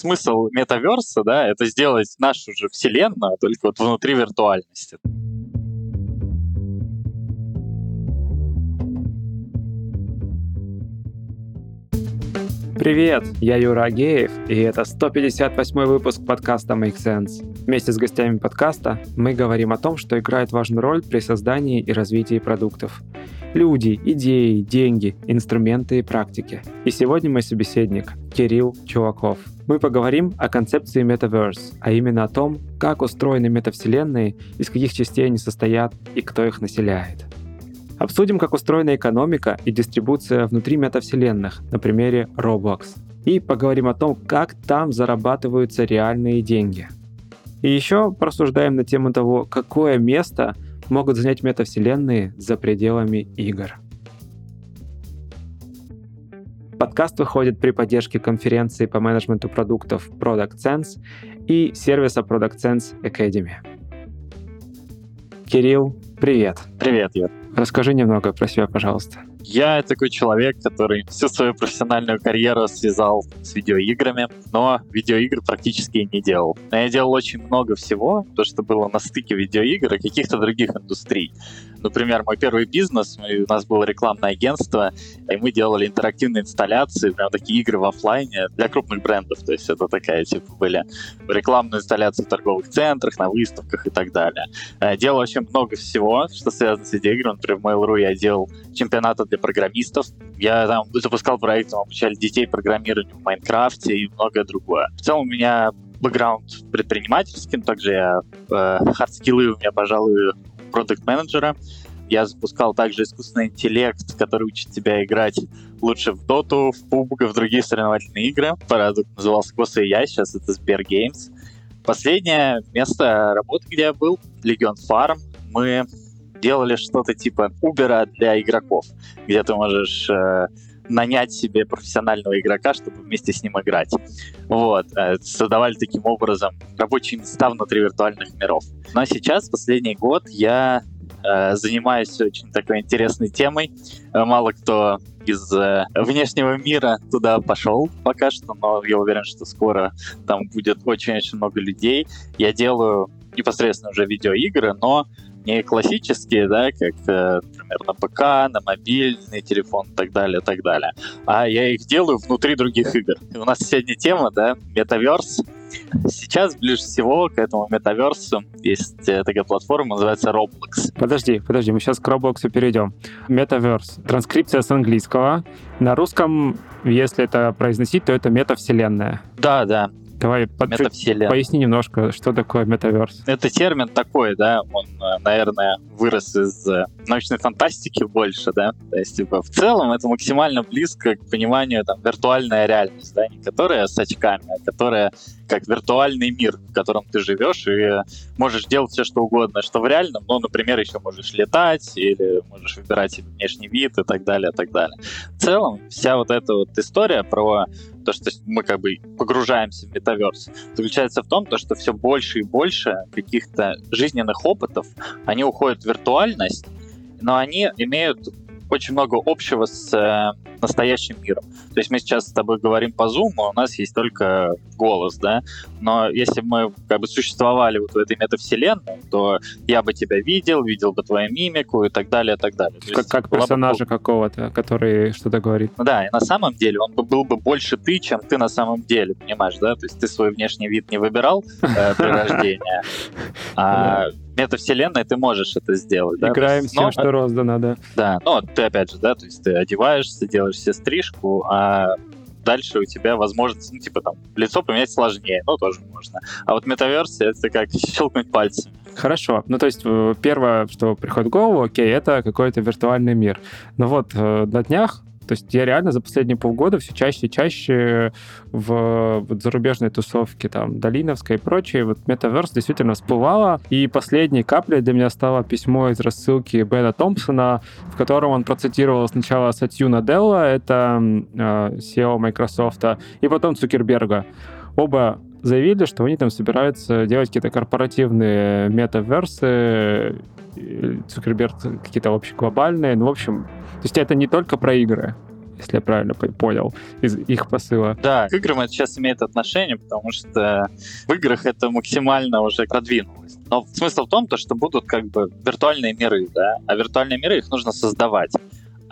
Смысл метаверса, да, это сделать нашу же вселенную, только вот внутри виртуальности. Привет, я Юра Агеев, и это 158 выпуск подкаста Make Sense. Вместе с гостями подкаста мы говорим о том, что играет важную роль при создании и развитии продуктов. Люди, идеи, деньги, инструменты и практики. И сегодня мой собеседник Кирилл Чуваков. Мы поговорим о концепции Metaverse, а именно о том, как устроены метавселенные, из каких частей они состоят и кто их населяет. Обсудим, как устроена экономика и дистрибуция внутри метавселенных на примере Roblox. И поговорим о том, как там зарабатываются реальные деньги. И еще порассуждаем на тему того, какое место могут занять метавселенные за пределами игр. Подкаст выходит при поддержке конференции по менеджменту продуктов Product Sense и сервиса Product Sense Academy. Кирилл, привет. Привет, Юр. Расскажи немного про себя, пожалуйста. Я такой человек, который всю свою профессиональную карьеру связал с видеоиграми, но видеоигр практически не делал. Но я делал очень много всего, то, что было на стыке видеоигр и каких-то других индустрий. Например, мой первый бизнес, у нас было рекламное агентство, и мы делали интерактивные инсталляции, прям такие игры в офлайне для крупных брендов. То есть это такая, типа, были рекламные инсталляции в торговых центрах, на выставках и так далее. Э, делал очень много всего, что связано с видеоиграми. Например, в Mail.ru я делал чемпионаты для программистов. Я там запускал проект, мы обучали детей программированию в Майнкрафте и многое другое. В целом у меня бэкграунд предпринимательский, также я э, у меня, пожалуй, продукт-менеджера. Я запускал также искусственный интеллект, который учит тебя играть лучше в Доту, в PUBG, в другие соревновательные игры. Продукт назывался Коса и я, сейчас это Сбер Games. Последнее место работы, где я был, Legion Farm, мы делали что-то типа Uber для игроков, где ты можешь э, нанять себе профессионального игрока, чтобы вместе с ним играть. Вот. Э, создавали таким образом рабочие места внутри виртуальных миров. Но сейчас, последний год, я э, занимаюсь очень такой интересной темой. Э, мало кто из э, внешнего мира туда пошел пока что, но я уверен, что скоро там будет очень-очень много людей. Я делаю непосредственно уже видеоигры, но не классические, да, как, э, например, на ПК, на мобильный телефон и так далее, и так далее. А я их делаю внутри других игр. И у нас сегодня тема, да, метаверс. Сейчас ближе всего к этому метаверсу есть э, такая платформа, называется Roblox. Подожди, подожди, мы сейчас к Roblox перейдем. Метаверс. Транскрипция с английского. На русском, если это произносить, то это метавселенная. Да, да. Давай под... поясни немножко, что такое метаверс. Это термин такой, да, он, э, наверное, вырос из э, научной фантастики больше, да. То есть, типа, в целом это максимально близко к пониманию там виртуальная реальность, да, не которая с очками, а которая как виртуальный мир, в котором ты живешь и можешь делать все, что угодно, что в реальном, но, например, еще можешь летать или можешь выбирать себе внешний вид и так далее, и так далее. В целом, вся вот эта вот история про то, что мы как бы погружаемся в метаверс, заключается в том, то, что все больше и больше каких-то жизненных опытов, они уходят в виртуальность, но они имеют очень много общего с э, настоящим миром. То есть мы сейчас с тобой говорим по Zoom, а у нас есть только голос, да, но если бы мы как бы существовали вот в этой метавселенной, то я бы тебя видел, видел бы твою мимику и так далее, и так далее. То как, как персонажа бы... какого-то, который что-то говорит. Да, и на самом деле он бы был бы больше ты, чем ты на самом деле, понимаешь, да? То есть ты свой внешний вид не выбирал э, при рождении, а метавселенной ты можешь это сделать. Играем с тем, что роздано, да. Да, ну ты опять же, да, то есть ты одеваешься, делаешь себе стрижку, а дальше у тебя возможность, ну, типа там, лицо поменять сложнее, ну, тоже можно. А вот метаверсия, это как щелкнуть пальцами. Хорошо. Ну, то есть э, первое, что приходит в голову, окей, это какой-то виртуальный мир. Но вот э, на днях то есть я реально за последние полгода все чаще и чаще в вот, зарубежной тусовке, там, Долиновской и прочее, вот метаверс действительно всплывало. И последней каплей для меня стало письмо из рассылки Бена Томпсона, в котором он процитировал сначала Сатью Наделла, это э, SEO Microsoft, и потом Цукерберга. Оба заявили, что они там собираются делать какие-то корпоративные метаверсы, Цукерберг какие-то общеглобальные. Ну, в общем, то есть это не только про игры. если я правильно понял из их посыла. Да, к играм это сейчас имеет отношение, потому что в играх это максимально уже продвинулось. Но смысл в том, то, что будут как бы виртуальные миры, да, а виртуальные миры их нужно создавать.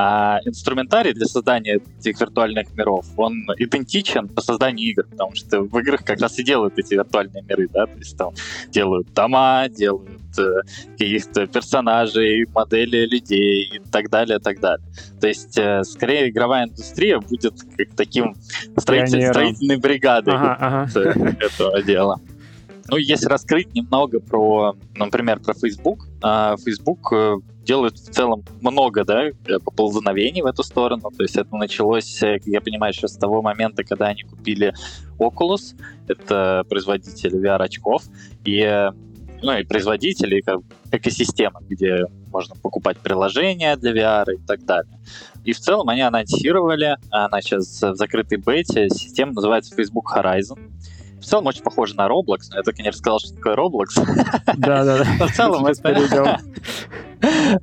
А инструментарий для создания этих виртуальных миров, он идентичен по созданию игр, потому что в играх как раз и делают эти виртуальные миры, да, то есть там делают дома, делают э, каких-то персонажей, модели людей и так далее, так далее. То есть, э, скорее, игровая индустрия будет как таким строитель, строительной бригадой ага, ага. этого дела. Ну, если раскрыть немного про, например, про Facebook, а, Facebook э, делают в целом много, да, поползновений в эту сторону. То есть это началось, э, я понимаю, еще с того момента, когда они купили Oculus, это производитель VR-очков, и ну и производители, как экосистема, где можно покупать приложения для VR и так далее. И в целом они анонсировали, она сейчас в закрытой бете, система называется Facebook Horizon. В целом очень похоже на Roblox, но я только не рассказал, что такое Roblox. Да-да-да. Но в целом это...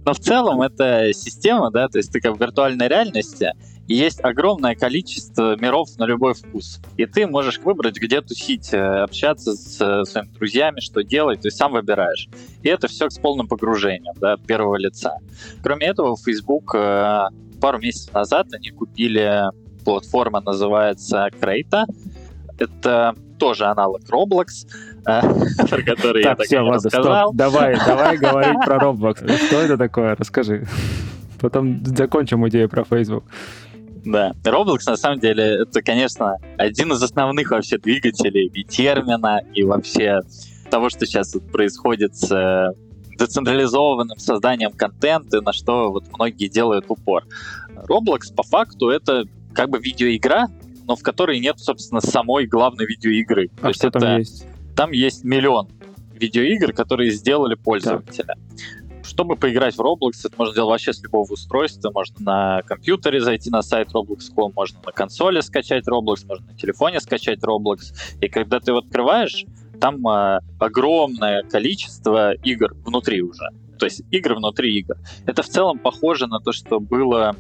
Но в целом это система, да, то есть ты как в виртуальной реальности, и есть огромное количество миров на любой вкус. И ты можешь выбрать, где тусить, э, общаться с э, своими друзьями, что делать, то есть сам выбираешь. И это все с полным погружением, да, первого лица. Кроме этого, Facebook э, пару месяцев назад они купили платформа называется Крейта. Это тоже аналог Roblox, э, про который я так все, рассказал. Давай, давай говорить про Roblox. Что это такое? Расскажи. Потом закончим идею про Facebook. Да, Roblox на самом деле это, конечно, один из основных вообще двигателей и термина, и вообще того, что сейчас происходит с э, децентрализованным созданием контента, на что вот многие делают упор. Roblox по факту это как бы видеоигра, но в которой нет, собственно, самой главной видеоигры. А То что есть там это, есть? Там есть миллион видеоигр, которые сделали пользователя. Так. Чтобы поиграть в Roblox, это можно делать вообще с любого устройства. Можно на компьютере зайти на сайт Roblox.com, можно на консоли скачать Roblox, можно на телефоне скачать Roblox. И когда ты его открываешь, там э, огромное количество игр внутри уже. То есть игры внутри игр. Это в целом похоже на то, что было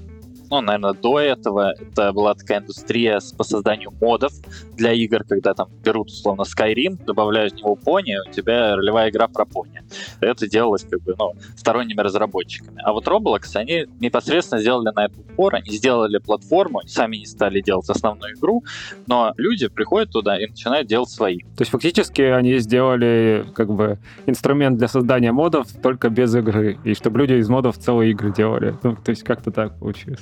ну, наверное, до этого это была такая индустрия по созданию модов для игр, когда там берут, условно, Skyrim, добавляют в него пони, у тебя ролевая игра про пони. Это делалось как бы, ну, сторонними разработчиками. А вот Roblox, они непосредственно сделали на это упор, они сделали платформу, сами не стали делать основную игру, но люди приходят туда и начинают делать свои. То есть фактически они сделали как бы инструмент для создания модов только без игры, и чтобы люди из модов целые игры делали. Ну, то есть как-то так получилось.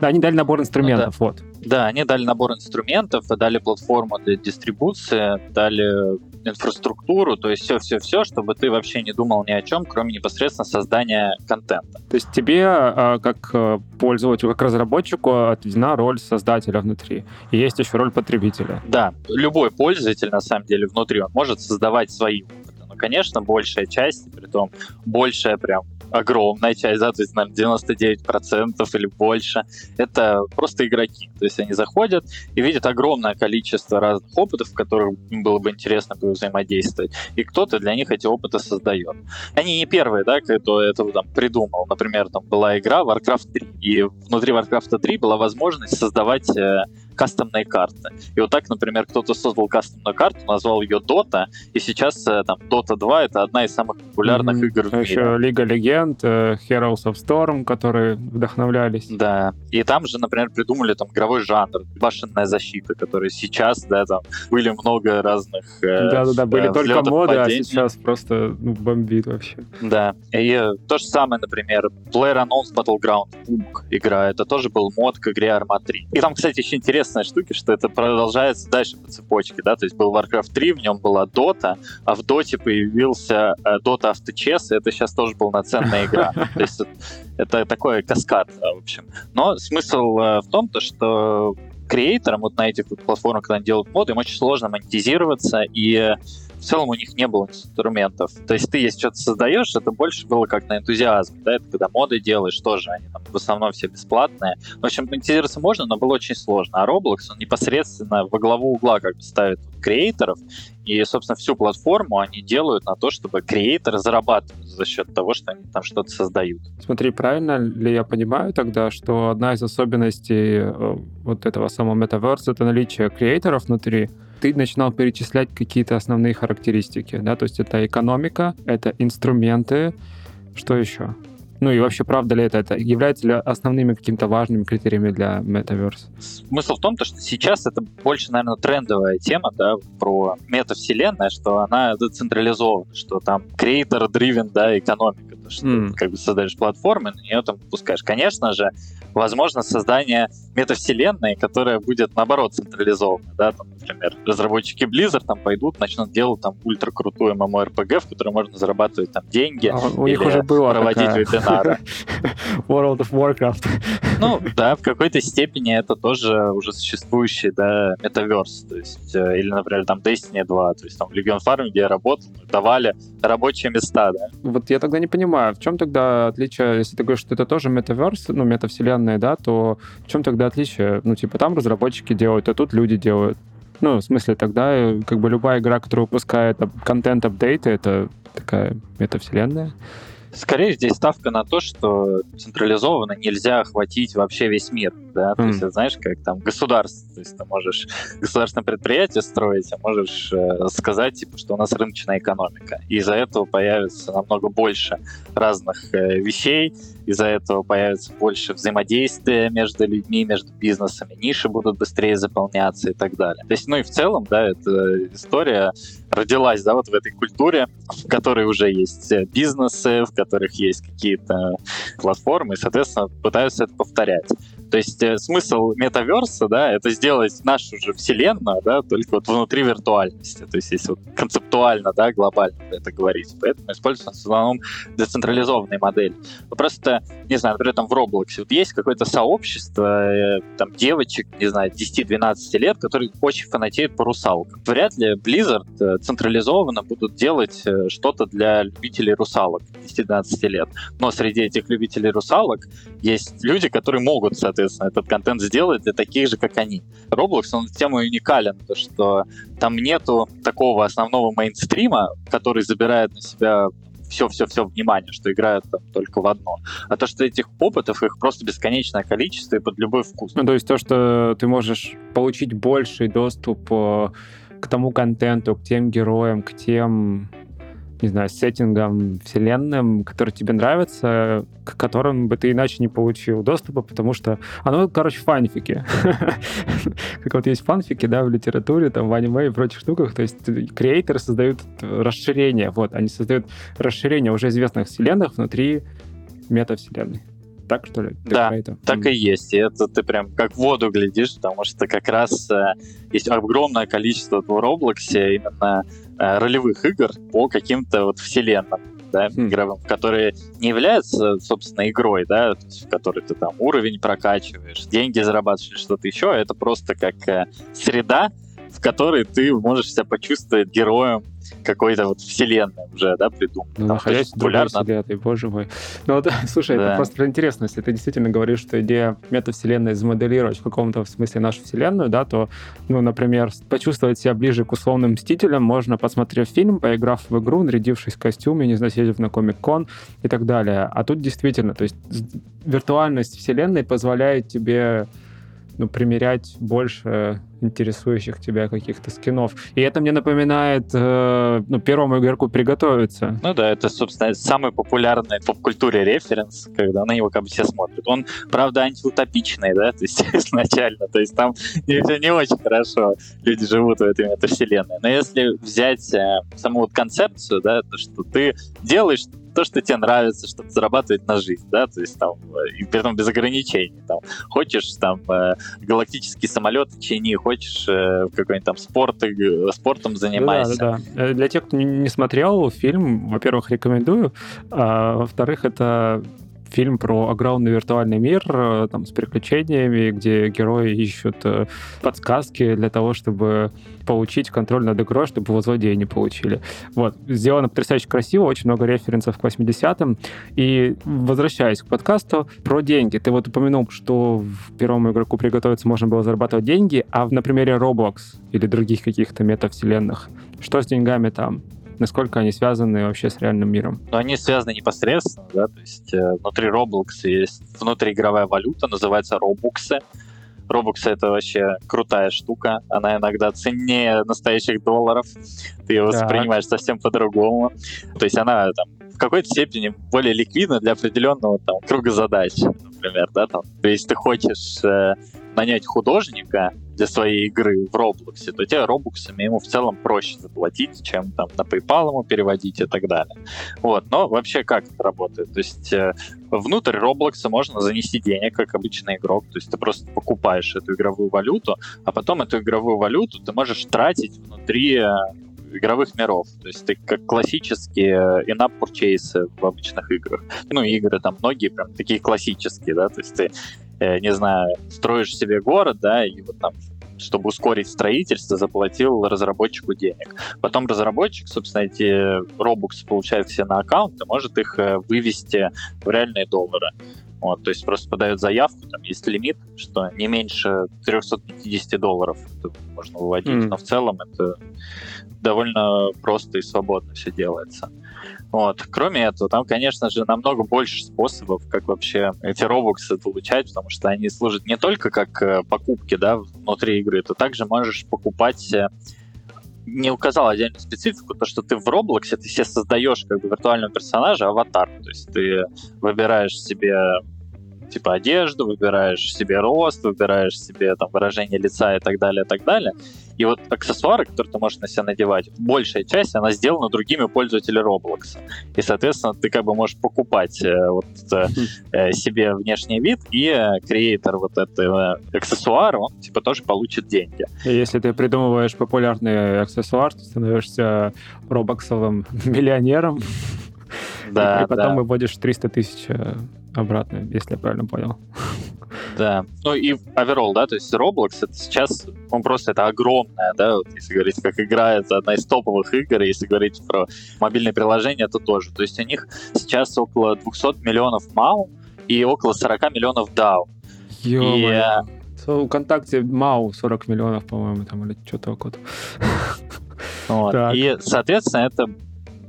Да, они дали набор инструментов, ну, да. вот. Да, они дали набор инструментов, дали платформу для дистрибуции, дали инфраструктуру, то есть все-все-все, чтобы ты вообще не думал ни о чем, кроме непосредственно создания контента. То есть тебе, а, как э, пользователю, как разработчику, отведена роль создателя внутри. И есть еще роль потребителя. Да, любой пользователь, на самом деле, внутри, он может создавать свои конечно, большая часть, при том большая прям огромная часть, да, то есть, наверное, 99% или больше, это просто игроки. То есть они заходят и видят огромное количество разных опытов, в которых им было бы интересно бы взаимодействовать, и кто-то для них эти опыты создает. Они не первые, да, кто это там придумал. Например, там была игра Warcraft 3, и внутри Warcraft 3 была возможность создавать э, кастомные карты. И вот так, например, кто-то создал кастомную карту, назвал ее Dota, и сейчас э, там Dota 2 это одна из самых популярных mm-hmm. игр в мире. Еще Лига Легенд, э, Heroes of Storm, которые вдохновлялись. Да. И там же, например, придумали там игровой жанр, башенная защита, который сейчас, да, там были много разных э, Да-да-да, были э, только моды, а падений. а сейчас просто ну, бомбит вообще. Да. И то же самое, например, PlayerUnknown's Battleground, PUBG игра, это тоже был мод к игре Arma 3. И там, кстати, еще интересно интересная штука, что это продолжается дальше по цепочке, да, то есть был Warcraft 3, в нем была Dota, а в Dota появился э, Dota Авточес, и это сейчас тоже полноценная игра. То есть это такой каскад, в общем. Но смысл э, в том, то, что креаторам вот на этих платформах, когда они делают моды, им очень сложно монетизироваться, и в целом у них не было инструментов. То есть ты, если что-то создаешь, это больше было как на энтузиазм, да, это когда моды делаешь тоже, они там в основном все бесплатные. В общем, монетизироваться можно, но было очень сложно. А Roblox, он непосредственно во главу угла как бы ставит креаторов, и, собственно, всю платформу они делают на то, чтобы креаторы зарабатывают за счет того, что они там что-то создают. Смотри, правильно ли я понимаю тогда, что одна из особенностей э, вот этого самого Metaverse — это наличие креаторов внутри, ты начинал перечислять какие-то основные характеристики, да, то есть это экономика, это инструменты, что еще? Ну и вообще, правда ли это? Это является ли основными какими-то важными критериями для Metaverse? Смысл в том, что сейчас это больше, наверное, трендовая тема, да, про метавселенная, что она децентрализована, что там creator-driven, да, экономика, то, что mm. ты как бы создаешь платформы, на нее там пускаешь. Конечно же, возможно создание метавселенной, которая будет, наоборот, централизована. Да? Там, например, разработчики Blizzard там пойдут, начнут делать там ультра крутую MMORPG, в которой можно зарабатывать там деньги а у них уже было проводить такая... вебинары. World of Warcraft. Ну, да, в какой-то степени это тоже уже существующий, да, метаверс. То есть, э, или, например, там Destiny 2, то есть там в Legion Farm, где я работал, давали рабочие места, да. Вот я тогда не понимаю, в чем тогда отличие, если ты говоришь, что это тоже метаверс, ну, метавселенная, да, то в чем тогда отличие? Ну, типа, там разработчики делают, а тут люди делают. Ну, в смысле, тогда э, как бы любая игра, которая выпускает контент-апдейты, это такая метавселенная. Скорее здесь ставка на то, что централизованно нельзя охватить вообще весь мир, да, то mm. есть, знаешь, как там государство, то есть ты можешь государственное предприятие строить, а можешь э, сказать, типа, что у нас рыночная экономика, и из-за этого появится намного больше разных э, вещей, из-за этого появится больше взаимодействия между людьми, между бизнесами, ниши будут быстрее заполняться и так далее. То есть, ну и в целом, да, эта история родилась, да, вот в этой культуре, в которой уже есть э, бизнесы, в которых есть какие-то платформы, и, соответственно, пытаются это повторять. То есть э, смысл метаверса, да, это сделать нашу же вселенную, да, только вот внутри виртуальности. То есть если вот концептуально, да, глобально это говорить. Поэтому используется в основном децентрализованные модели. Ну, просто, не знаю, например, там в Roblox вот есть какое-то сообщество э, там девочек, не знаю, 10-12 лет, которые очень фанатеют по русалкам. Вряд ли Blizzard э, централизованно будут делать что-то для любителей русалок 10-12 лет. Но среди этих любителей русалок есть люди, которые могут, соответственно, соответственно, этот контент сделать для таких же, как они. Roblox, он тем и уникален, то что там нету такого основного мейнстрима, который забирает на себя все-все-все внимание, что играют там только в одно. А то, что этих опытов, их просто бесконечное количество и под любой вкус. Ну, то есть то, что ты можешь получить больший доступ э, к тому контенту, к тем героям, к тем не знаю, сеттингом вселенным, который тебе нравится, к которым бы ты иначе не получил доступа, потому что оно, короче, фанфики. Как вот есть фанфики, да, в литературе, там, в аниме и прочих штуках, то есть креаторы создают расширение, вот, они создают расширение уже известных вселенных внутри метавселенной так, что ли? Ты да, это? так и есть. И это ты прям как в воду глядишь, потому что как раз э, есть огромное количество в Роблоксе именно э, ролевых игр по каким-то вот вселенным да, хм. игровым, которые не являются, собственно, игрой, да, в которой ты там уровень прокачиваешь, деньги зарабатываешь, что-то еще, это просто как э, среда, в которой ты можешь себя почувствовать героем какой-то вот вселенной уже, да, придумал. Ну, находясь в другой вселенной, боже мой. Ну, вот, слушай, да. это просто интересно, если ты действительно говоришь, что идея метавселенной замоделировать в каком-то смысле нашу вселенную, да, то, ну, например, почувствовать себя ближе к условным мстителям можно, посмотрев фильм, поиграв в игру, нарядившись в костюме, не знаю, съездив на комик-кон и так далее. А тут действительно, то есть виртуальность вселенной позволяет тебе ну, примерять больше интересующих тебя каких-то скинов. И это мне напоминает э, ну, первому игроку приготовиться. Ну да, это, собственно, самый популярный в поп-культуре референс, когда на него как бы все смотрят. Он, правда, антиутопичный, да, то есть изначально, то есть там не, не очень хорошо люди живут в этой метавселенной. Но если взять э, саму вот концепцию, да, то, что ты делаешь то, что тебе нравится, чтобы зарабатывать на жизнь, да, то есть там, э, и при этом без ограничений, там, хочешь там э, галактический самолет чини, хочешь э, какой-нибудь там спорт, спортом занимайся. Да, да, да. Для тех, кто не смотрел фильм, во-первых, рекомендую, а во-вторых, это фильм про огромный виртуальный мир э, там, с приключениями, где герои ищут э, подсказки для того, чтобы получить контроль над игрой, чтобы его злодеи не получили. Вот. Сделано потрясающе красиво, очень много референсов к 80-м. И возвращаясь к подкасту про деньги. Ты вот упомянул, что в первому игроку приготовиться можно было зарабатывать деньги, а на примере Roblox или других каких-то метавселенных, что с деньгами там? Насколько они связаны вообще с реальным миром? Ну, они связаны непосредственно, да, то есть э, внутри Roblox есть внутриигровая валюта, называется Robux. Robux это вообще крутая штука. Она иногда ценнее настоящих долларов. Ты ее воспринимаешь совсем по-другому. То есть она там в какой-то степени более ликвидна для определенного там круга задач, например, да, там. То есть ты хочешь э, нанять художника для своей игры в Роблоксе, то тебе робоксами ему в целом проще заплатить, чем там на PayPal ему переводить и так далее. Вот, но вообще как это работает? То есть э, внутрь Роблокса можно занести денег, как обычный игрок, то есть ты просто покупаешь эту игровую валюту, а потом эту игровую валюту ты можешь тратить внутри э, игровых миров. То есть ты как классические in-app purchase в обычных играх. Ну, игры там многие прям такие классические, да, то есть ты Э, не знаю, строишь себе город, да, и вот там чтобы ускорить строительство, заплатил разработчику денег. Потом разработчик, собственно, эти робуксы получает все на аккаунт и может их э, вывести в реальные доллары. Вот, то есть просто подает заявку, там есть лимит, что не меньше 350 долларов можно выводить, mm. но в целом это довольно просто и свободно все делается. Вот. Кроме этого, там, конечно же, намного больше способов, как вообще эти робоксы получать, потому что они служат не только как э, покупки да, внутри игры, ты также можешь покупать э, не указал отдельную специфику, то, что ты в Роблоксе, ты себе создаешь как бы виртуального персонажа, аватар. То есть ты выбираешь себе типа одежду, выбираешь себе рост, выбираешь себе там выражение лица и так далее, и так далее. И вот аксессуары, которые ты можешь на себя надевать, большая часть, она сделана другими пользователями Roblox. И, соответственно, ты как бы можешь покупать э, вот э, э себе внешний вид, и э, креатор вот этого аксессуара, он типа тоже получит деньги. И если ты придумываешь популярный аксессуар, ты становишься робоксовым миллионером. Да, и потом да. выводишь 300 тысяч обратно, если я правильно понял. Да. Ну и overall, да, то есть Roblox это сейчас, он просто это огромная, да, вот, если говорить, как игра, это одна из топовых игр, если говорить про мобильные приложения, то тоже. То есть у них сейчас около 200 миллионов MAU и около 40 миллионов DAO. И, э, у ВКонтакте МАУ 40 миллионов, по-моему, там, или что-то около. Вот. И, соответственно, это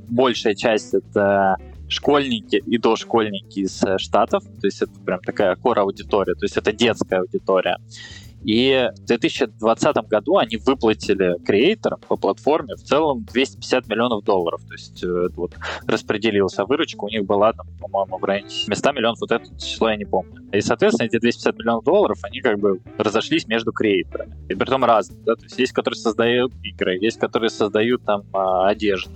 большая часть это школьники и дошкольники из э, Штатов, то есть это прям такая кор-аудитория, то есть это детская аудитория. И в 2020 году они выплатили креаторам по платформе в целом 250 миллионов долларов. То есть э, вот распределилась, выручка у них была, там, по-моему, в районе 100 миллионов, вот это число я не помню. И, соответственно, эти 250 миллионов долларов, они как бы разошлись между креаторами. И при том разные. Да? То есть есть, которые создают игры, есть, которые создают там а, одежду,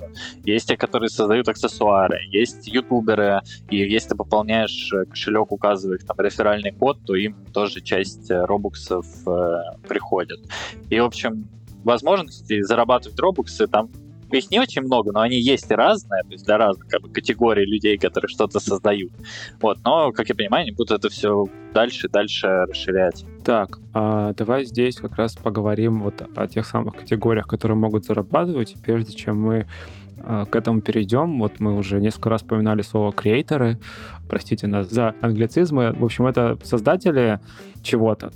есть те, которые создают аксессуары, есть ютуберы, и если ты пополняешь э, кошелек, указывая их там реферальный код, то им тоже часть э, робуксов э, приходят. И, в общем, возможности зарабатывать робоксы там их не очень много, но они есть и разные, то есть для разных как бы, категорий людей, которые что-то создают. Вот, но, как я понимаю, они будут это все дальше и дальше расширять. Так, а давай здесь как раз поговорим вот о тех самых категориях, которые могут зарабатывать, прежде чем мы к этому перейдем. Вот мы уже несколько раз вспоминали слово креаторы. Простите нас за англицизмы. В общем, это создатели чего-то.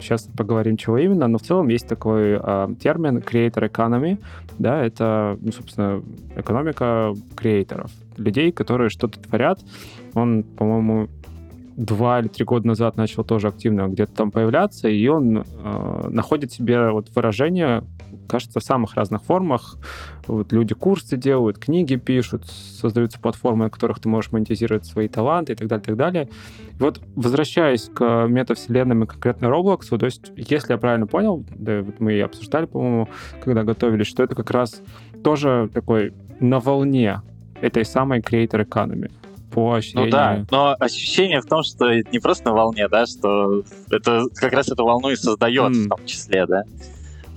Сейчас поговорим, чего именно, но в целом есть такой э, термин creator economy. Да, это, ну, собственно, экономика креаторов. Людей, которые что-то творят. Он, по-моему, два или три года назад начал тоже активно где-то там появляться, и он э, находит себе вот выражение, кажется, в самых разных формах. Вот люди курсы делают, книги пишут, создаются платформы, на которых ты можешь монетизировать свои таланты и так далее, и так далее. И вот возвращаясь к метавселенным и конкретно Roblox, то есть, если я правильно понял, да, вот мы и обсуждали, по-моему, когда готовились, что это как раз тоже такой на волне этой самой creator economy по ощущению. Ну да, но ощущение в том, что не просто на волне, да, что это как раз эту волну и создает mm. в том числе, да.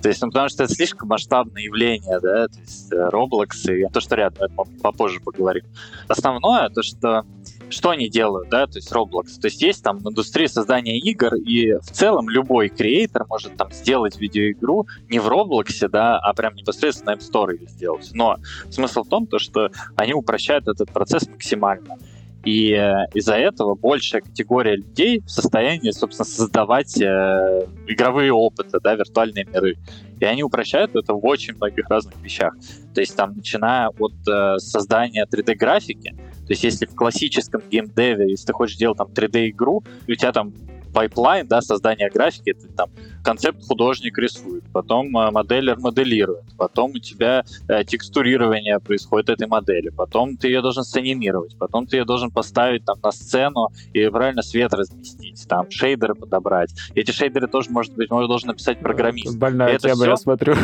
То есть, ну, потому что это слишком масштабное явление, да, то есть э, Roblox и то, что рядом, попозже поговорим. Основное, то, что что они делают, да, то есть Roblox. То есть есть там индустрия создания игр, и в целом любой креатор может там сделать видеоигру не в Roblox, да, а прям непосредственно App Store ее сделать. Но смысл в том, то, что они упрощают этот процесс максимально. И э, из-за этого большая категория людей в состоянии, собственно, создавать э, игровые опыты, да, виртуальные миры. И они упрощают это в очень многих разных вещах. То есть там, начиная от э, создания 3D-графики, то есть если в классическом геймдеве, если ты хочешь делать там 3D-игру, и у тебя там пайплайн, да, создания графики, это там концепт художник рисует, потом э, моделер моделирует, потом у тебя э, текстурирование происходит этой модели, потом ты ее должен заанимировать, потом ты ее должен поставить там на сцену и правильно свет разместить, там шейдеры подобрать. Эти шейдеры тоже, может быть, может должен написать программист. Больная тема, все... я смотрю.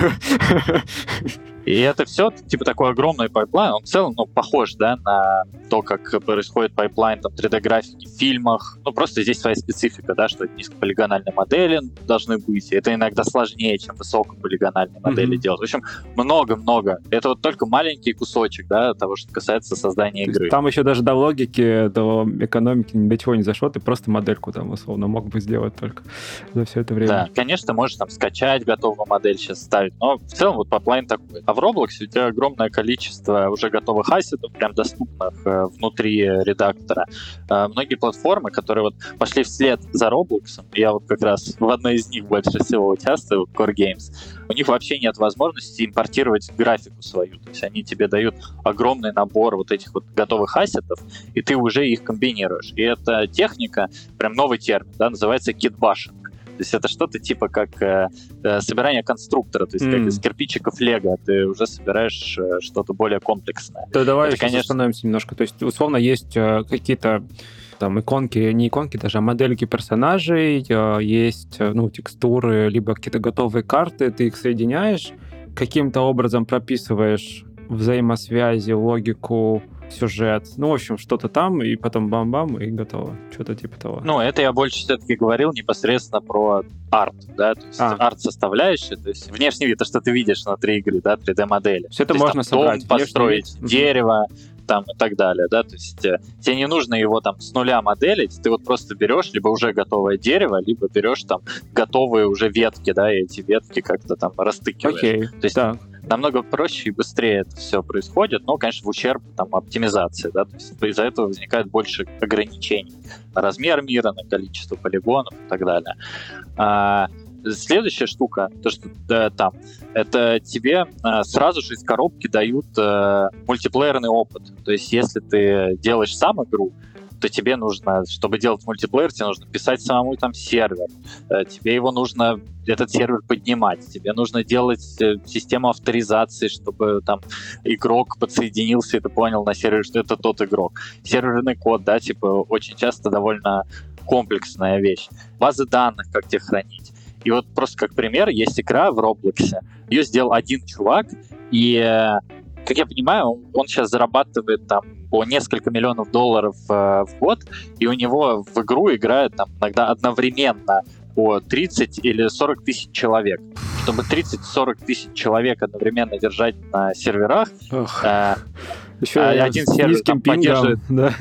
И это все, типа, такой огромный пайплайн, он в целом, ну, похож, да, на то, как происходит пайплайн там 3D-графики в фильмах. Ну, просто здесь своя специфика, да, что низкополигональные модели должны быть. Это иногда сложнее, чем высокополигональные модели mm-hmm. делать. В общем, много-много. Это вот только маленький кусочек, да, того, что касается создания то игры. Там еще даже до логики, до экономики до чего не зашло, ты просто модельку там, условно, мог бы сделать только за все это время. Да, конечно, можешь там скачать готовую модель сейчас ставить, но в целом вот пайплайн такой. А в Roblox у тебя огромное количество уже готовых ассетов, прям доступных э, внутри редактора. Э, многие платформы, которые вот пошли вслед за Roblox, я вот как раз в одной из них больше всего участвую, Core Games, у них вообще нет возможности импортировать графику свою. То есть они тебе дают огромный набор вот этих вот готовых ассетов, и ты уже их комбинируешь. И эта техника, прям новый термин, да, называется китбашинг. То есть это что-то типа как э, э, собирание конструктора, то есть mm. как из кирпичиков Лего, ты уже собираешь э, что-то более комплексное. Да, давай это, конечно... остановимся немножко. То есть, условно, есть э, какие-то там иконки, не иконки даже, а модельки персонажей, э, есть э, ну, текстуры, либо какие-то готовые карты, ты их соединяешь, каким-то образом прописываешь взаимосвязи, логику, сюжет. Ну, в общем, что-то там, и потом бам-бам, и готово. Что-то типа того. Ну, это я больше все-таки говорил непосредственно про арт, да, то есть а. арт-составляющая, то есть внешний вид, то, что ты видишь внутри игры, да, 3D-модели. Все это то можно есть, там, собрать. Дом построить, дерево, там и так далее, да, то есть э, тебе не нужно его там с нуля моделить, ты вот просто берешь либо уже готовое дерево, либо берешь там готовые уже ветки, да, и эти ветки как-то там растыкиваешь. Окей, то есть так намного проще и быстрее это все происходит, но, конечно, в ущерб там, оптимизации. Да? То есть из-за этого возникает больше ограничений на размер мира, на количество полигонов и так далее. Следующая штука, то, что да, там, это тебе а, сразу же из коробки дают а, мультиплеерный опыт. То есть если ты делаешь сам игру, то тебе нужно, чтобы делать мультиплеер, тебе нужно писать самому там сервер, э, тебе его нужно, этот сервер поднимать, тебе нужно делать э, систему авторизации, чтобы там игрок подсоединился и ты понял на сервере, что это тот игрок. Серверный код, да, типа очень часто довольно комплексная вещь. Базы данных, как тебе хранить. И вот просто как пример, есть игра в Roblox, ее сделал один чувак, и э, как я понимаю, он сейчас зарабатывает там по несколько миллионов долларов э, в год, и у него в игру играет там иногда одновременно по 30 или 40 тысяч человек. Чтобы 30-40 тысяч человек одновременно держать на серверах, Ох. э, Еще а один сервер там поддерживает... Да.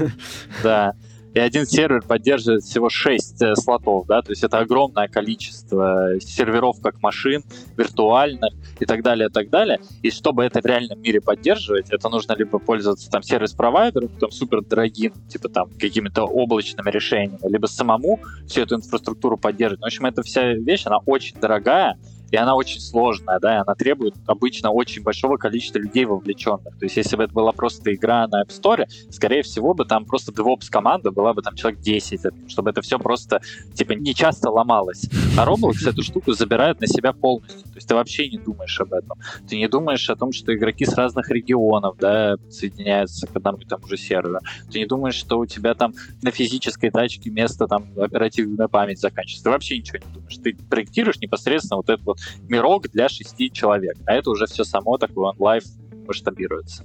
да и один сервер поддерживает всего 6 э, слотов, да, то есть это огромное количество серверов как машин, виртуальных и так далее, и так далее. И чтобы это в реальном мире поддерживать, это нужно либо пользоваться там сервис-провайдером, там супер дорогим, типа там какими-то облачными решениями, либо самому всю эту инфраструктуру поддерживать. В общем, эта вся вещь, она очень дорогая, и она очень сложная, да, и она требует обычно очень большого количества людей вовлеченных. То есть, если бы это была просто игра на App Store, скорее всего бы там просто DevOps команда была бы там человек 10, чтобы это все просто, типа, не часто ломалось. А Roblox эту штуку забирает на себя полностью. То есть ты вообще не думаешь об этом. Ты не думаешь о том, что игроки с разных регионов, да, соединяются к одному и тому же серверу. Ты не думаешь, что у тебя там на физической тачке место там оперативная память заканчивается. Ты вообще ничего не думаешь. Ты проектируешь непосредственно вот этот вот мирок для шести человек. А это уже все само такое онлайф масштабируется.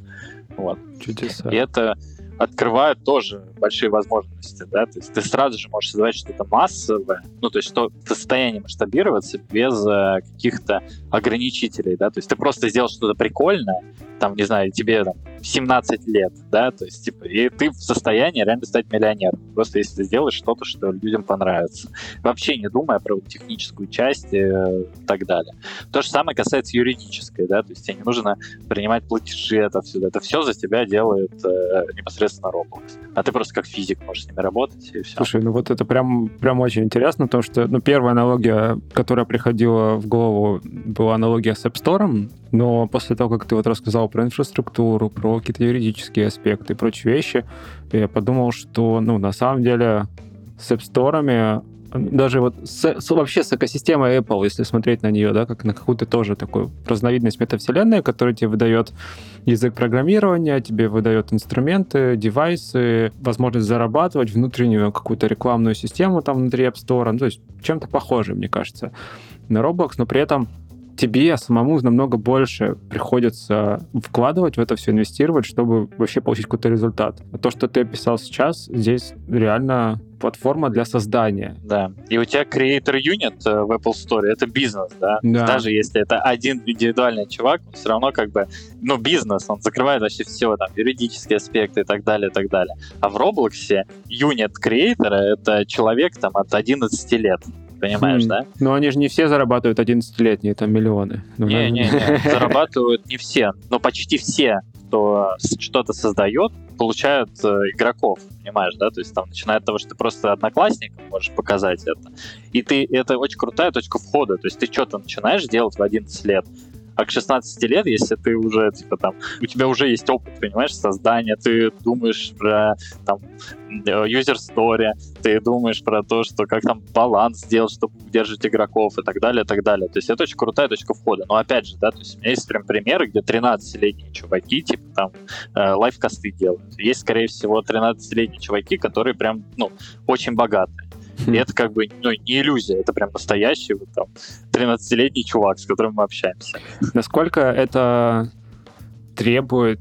Вот. Чудеса. И это открывает тоже большие возможности, да, то есть ты сразу же можешь создавать что-то массовое, ну, то есть что в состоянии масштабироваться без э, каких-то ограничителей, да, то есть ты просто сделал что-то прикольное, там, не знаю, тебе там, 17 лет, да, то есть, типа, и ты в состоянии реально стать миллионером, просто если ты сделаешь что-то, что людям понравится. Вообще не думая про техническую часть э, и так далее. То же самое касается юридической, да, то есть тебе не нужно принимать платежи, это все, это все за тебя делает э, непосредственно Roblox. А ты просто как физик можешь с ними работать, и все. Слушай, ну вот это прям, прям очень интересно, потому что, ну, первая аналогия, которая приходила в голову, была аналогия с App Store, но после того, как ты вот рассказал про инфраструктуру, про какие-то юридические аспекты и прочие вещи, я подумал, что, ну, на самом деле с App Store даже вот с, с, вообще с экосистемой Apple, если смотреть на нее, да, как на какую-то тоже такую разновидность метавселенной, которая тебе выдает язык программирования, тебе выдает инструменты, девайсы, возможность зарабатывать, внутреннюю какую-то рекламную систему там внутри App Store, ну, то есть чем-то похоже, мне кажется, на Roblox, но при этом тебе самому намного больше приходится вкладывать в это все, инвестировать, чтобы вообще получить какой-то результат. А то, что ты описал сейчас, здесь реально платформа для создания. Да. И у тебя Creator Unit э, в Apple Store это бизнес, да? да. Даже если это один индивидуальный чувак, он все равно как бы, ну, бизнес, он закрывает вообще все, там, юридические аспекты и так далее, и так далее. А в Roblox Unit Creator это человек там от 11 лет понимаешь, хм. да? Но они же не все зарабатывают 11-летние, там миллионы. Не-не-не, ну, зарабатывают не все, но почти все, кто что-то создает, получают э, игроков, понимаешь, да? То есть там начиная от того, что ты просто одноклассник можешь показать это. И ты это очень крутая точка входа. То есть ты что-то начинаешь делать в 11 лет, а к 16 лет, если ты уже, типа, там, у тебя уже есть опыт, понимаешь, создания, ты думаешь про, там, user story, ты думаешь про то, что как там баланс сделать, чтобы удерживать игроков и так далее, и так далее. То есть это очень крутая точка входа. Но опять же, да, то есть у меня есть прям примеры, где 13-летние чуваки, типа, там, э, лайфкасты делают. Есть, скорее всего, 13-летние чуваки, которые прям, ну, очень богатые. И это как бы ну, не иллюзия, это прям настоящий вот, там 13-летний чувак, с которым мы общаемся. Насколько это требует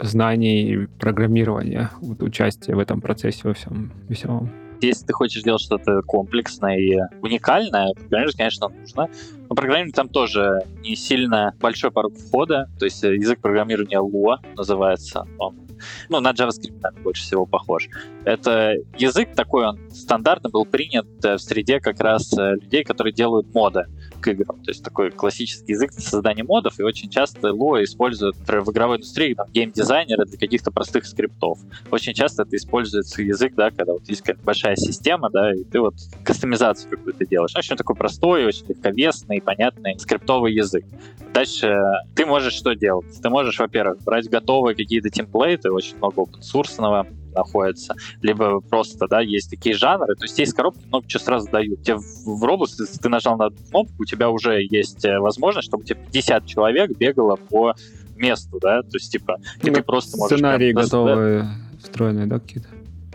знаний программирования, вот, участия в этом процессе во всем веселом? Если ты хочешь сделать что-то комплексное и уникальное, программировать, конечно, нужно. Но программирование там тоже не сильно большой порог входа. То есть язык программирования Lua называется он ну, на JavaScript, наверное, больше всего похож. Это язык такой, он стандартно был принят э, в среде как раз э, людей, которые делают моды к играм. То есть такой классический язык для создания модов, и очень часто Lua используют, например, в игровой индустрии там, геймдизайнеры для каких-то простых скриптов. Очень часто это используется язык, да, когда вот есть какая-то большая система, да, и ты вот кастомизацию какую-то делаешь. Очень такой простой, очень легковесный, понятный скриптовый язык. Дальше ты можешь что делать? Ты можешь, во-первых, брать готовые какие-то темплейты, очень много open source находится, либо просто, да, есть такие жанры, то есть есть коробки, много чего сразу дают. Тебе в Roblox, если ты нажал на кнопку, у тебя уже есть э, возможность, чтобы тебе 50 человек бегало по месту, да, то есть, типа, ну, ты просто можешь... Сценарии прям, готовые, да, встроенные, да, какие-то?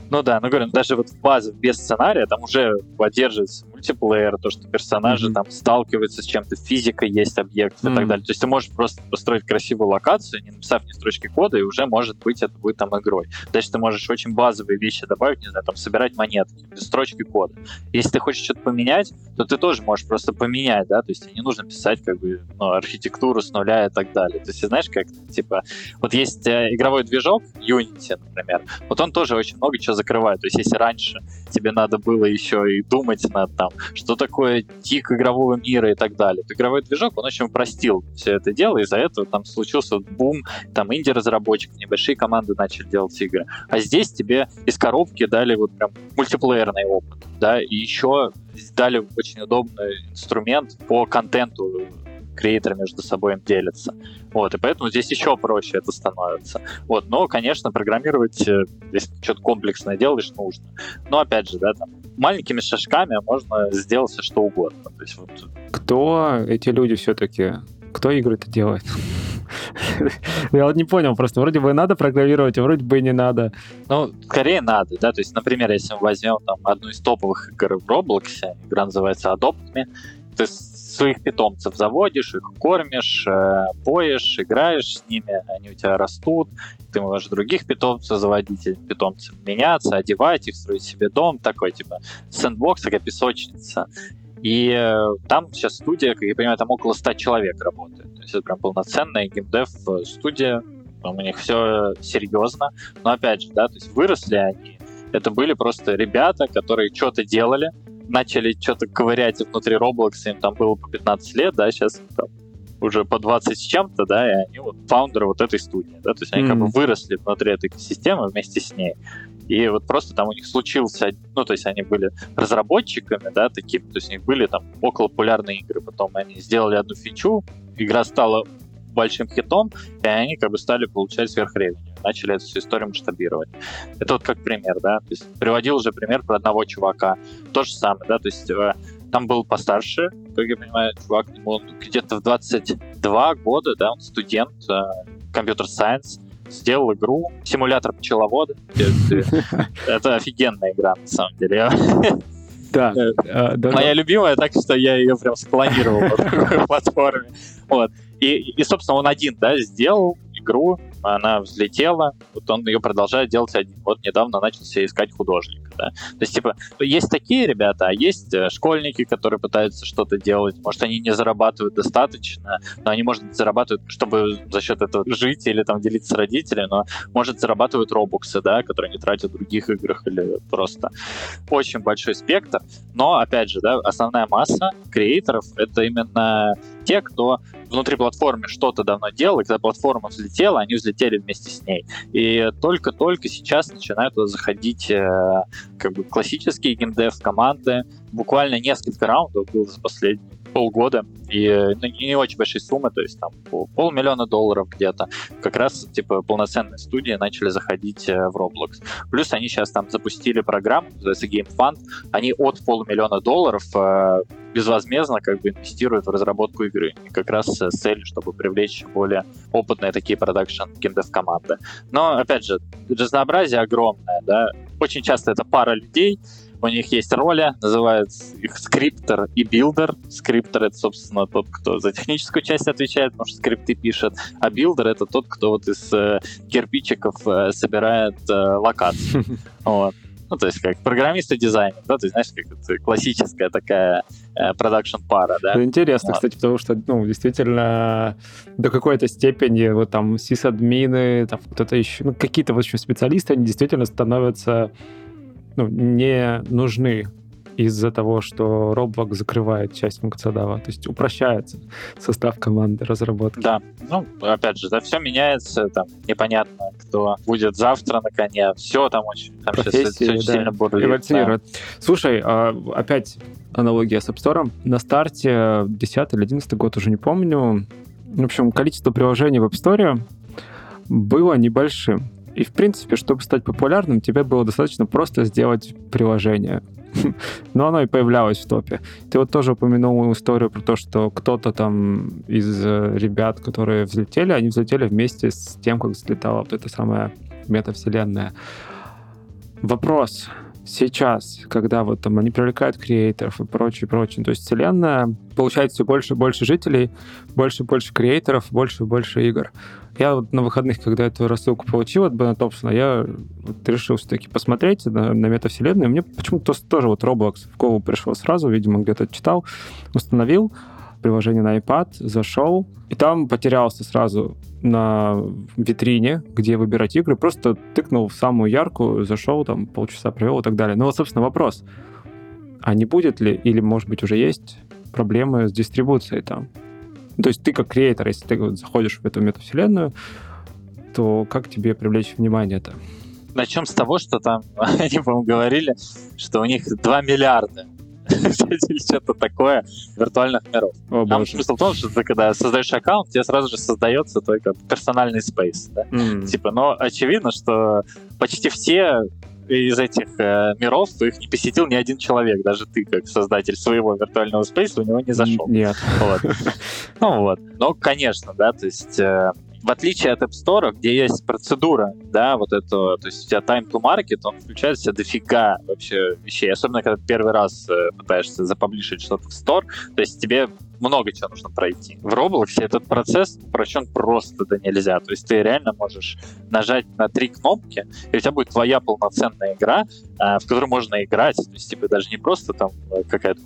Ну да, ну говорю, даже вот в базе без сценария там уже поддерживается мультиплеер, то, что персонажи mm-hmm. там сталкиваются с чем-то, физика есть объект mm-hmm. и так далее. То есть ты можешь просто построить красивую локацию, не написав ни строчки кода, и уже, может быть, это будет там игрой. Дальше ты можешь очень базовые вещи добавить, не знаю, там, собирать монетки, строчки кода. Если ты хочешь что-то поменять, то ты тоже можешь просто поменять, да, то есть тебе не нужно писать как бы ну, архитектуру с нуля и так далее. То есть, знаешь, как, типа, вот есть э, игровой движок Unity, например, вот он тоже очень много чего закрывает. То есть если раньше тебе надо было еще и думать над там, что такое тик игрового мира и так далее, игровой движок, он очень упростил все это дело, из-за этого там случился бум, там инди-разработчик, небольшие команды начали делать игры. А здесь тебе из коробки дали вот прям мультиплеерный опыт, да, и еще дали очень удобный инструмент по контенту креаторы между собой им делятся. Вот, и поэтому здесь еще проще это становится. Вот, но, конечно, программировать, э, если что-то комплексное делаешь, нужно. Но, опять же, да, там, маленькими шажками можно сделать все что угодно. То есть, вот... Кто эти люди все-таки? Кто игры-то делает? Я вот не понял, просто вроде бы надо программировать, а вроде бы и не надо. Ну, скорее надо, да, то есть, например, если мы возьмем там одну из топовых игр в Roblox, игра называется Adopt Me, ты своих питомцев заводишь, их кормишь, э, поешь, играешь с ними, они у тебя растут, ты можешь других питомцев заводить, питомцев меняться, одевать их, строить себе дом, такой типа сэндбокс, такая песочница. И э, там сейчас студия, как я понимаю, там около 100 человек работает. То есть это прям полноценная геймдев э, студия, у них все серьезно, но опять же, да, то есть выросли они, это были просто ребята, которые что-то делали, начали что-то ковырять внутри Roblox, им там было по 15 лет, да, сейчас там уже по 20 с чем-то, да, и они вот фаундеры вот этой студии, да, то есть они mm-hmm. как бы выросли внутри этой системы вместе с ней. И вот просто там у них случился, ну, то есть они были разработчиками, да, такими, то есть у них были там около популярные игры, потом они сделали одну фичу, игра стала большим хитом, и они как бы стали получать сверхревень, начали эту всю историю масштабировать. Это вот как пример, да, то есть приводил уже пример про одного чувака, то же самое, да, то есть э, там был постарше, как я понимаю, чувак, ему где-то в 22 года, да, он студент, компьютер uh, сайенс, сделал игру, симулятор пчеловода. Это офигенная игра, на самом деле. Да, э, да. Моя любимая, так что я ее прям склонировал на такой платформе. Вот. И, и, собственно, он один, да, сделал игру, она взлетела, вот он ее продолжает делать один. Вот недавно начался искать художника, да. То есть, типа, есть такие ребята, а есть э, школьники, которые пытаются что-то делать. Может, они не зарабатывают достаточно, но они, может зарабатывают, чтобы за счет этого жить или там делиться с родителями, но, может, зарабатывают робоксы, да, которые не тратят в других играх или просто очень большой спектр. Но, опять же, да, основная масса креаторов — это именно те, кто внутри платформы что-то давно делал, и когда платформа взлетела, они взлетели вместе с ней. И только-только сейчас начинают заходить э, как бы классические геймдев команды. Буквально несколько раундов было за последние полгода, и ну, не очень большие суммы, то есть там полмиллиона долларов где-то. Как раз, типа, полноценные студии начали заходить э, в Roblox. Плюс они сейчас там запустили программу, называется Game Fund, они от полумиллиона долларов э, безвозмездно как бы инвестируют в разработку игры. И как раз с целью, чтобы привлечь более опытные такие продакшн геймдев команды. Но, опять же, разнообразие огромное, да. Очень часто это пара людей, у них есть роли, называют их scripter и builder. Scripter — это, собственно, тот, кто за техническую часть отвечает, потому что скрипты пишет, а builder — это тот, кто вот из э, кирпичиков э, собирает э, локации. Вот. Ну, то есть как программист и дизайнер, да, то есть, знаешь, как это классическая такая э, пара, да. Ну, интересно, вот. кстати, потому что, ну, действительно, до какой-то степени вот там сисадмины, там кто-то еще, ну, какие-то, в общем, специалисты, они действительно становятся ну, не нужны из-за того, что Roblox закрывает часть функционала, то есть упрощается состав команды разработки. Да, ну, опять же, да, все меняется, там, непонятно, кто будет завтра на коне, все там очень, там Профессии, сейчас очень да, сильно бурлит. Да. Слушай, а, опять аналогия с App Store. На старте 10 или 11 год, уже не помню, в общем, количество приложений в App Store было небольшим. И, в принципе, чтобы стать популярным, тебе было достаточно просто сделать приложение. Но оно и появлялось в топе. Ты вот тоже упомянул историю про то, что кто-то там из э, ребят, которые взлетели, они взлетели вместе с тем, как взлетала вот эта самая метавселенная. Вопрос сейчас, когда вот там они привлекают креаторов и прочее, прочее, то есть вселенная получает все больше и больше жителей, больше и больше креаторов, больше и больше игр. Я вот на выходных, когда эту рассылку получил от Бена Топсона, я вот решил все-таки посмотреть на, на метавселенную. Мне почему-то тоже вот Roblox в голову пришел сразу, видимо, где-то читал, установил приложение на iPad, зашел, и там потерялся сразу на витрине, где выбирать игры, просто тыкнул в самую яркую, зашел, там полчаса провел и так далее. Ну вот, собственно, вопрос. А не будет ли, или, может быть, уже есть проблемы с дистрибуцией там? То есть ты как креатор, если ты вот заходишь в эту метавселенную, то как тебе привлечь внимание это? Начнем с того, что там они, по-моему, говорили, что у них 2 миллиарда что-то такое виртуальных миров. О, Там смысл в том, что ты когда создаешь аккаунт, тебе сразу же создается только персональный спейс. Да? Mm. Типа, но очевидно, что почти все из этих э, миров их не посетил ни один человек, даже ты, как создатель своего виртуального спейса, у него не зашел. Нет. Вот. Ну вот. Ну, конечно, да, то есть э, в отличие от App Store, где есть процедура, да, вот это, то есть у тебя time to market, он включает в себя дофига вообще вещей, особенно когда ты первый раз э, пытаешься запаблишить что-то в Store, то есть тебе много чего нужно пройти. В Roblox этот процесс упрощен просто да нельзя. То есть ты реально можешь нажать на три кнопки, и у тебя будет твоя полноценная игра, а, в которой можно играть. То есть, типа, даже не просто там э, какая-то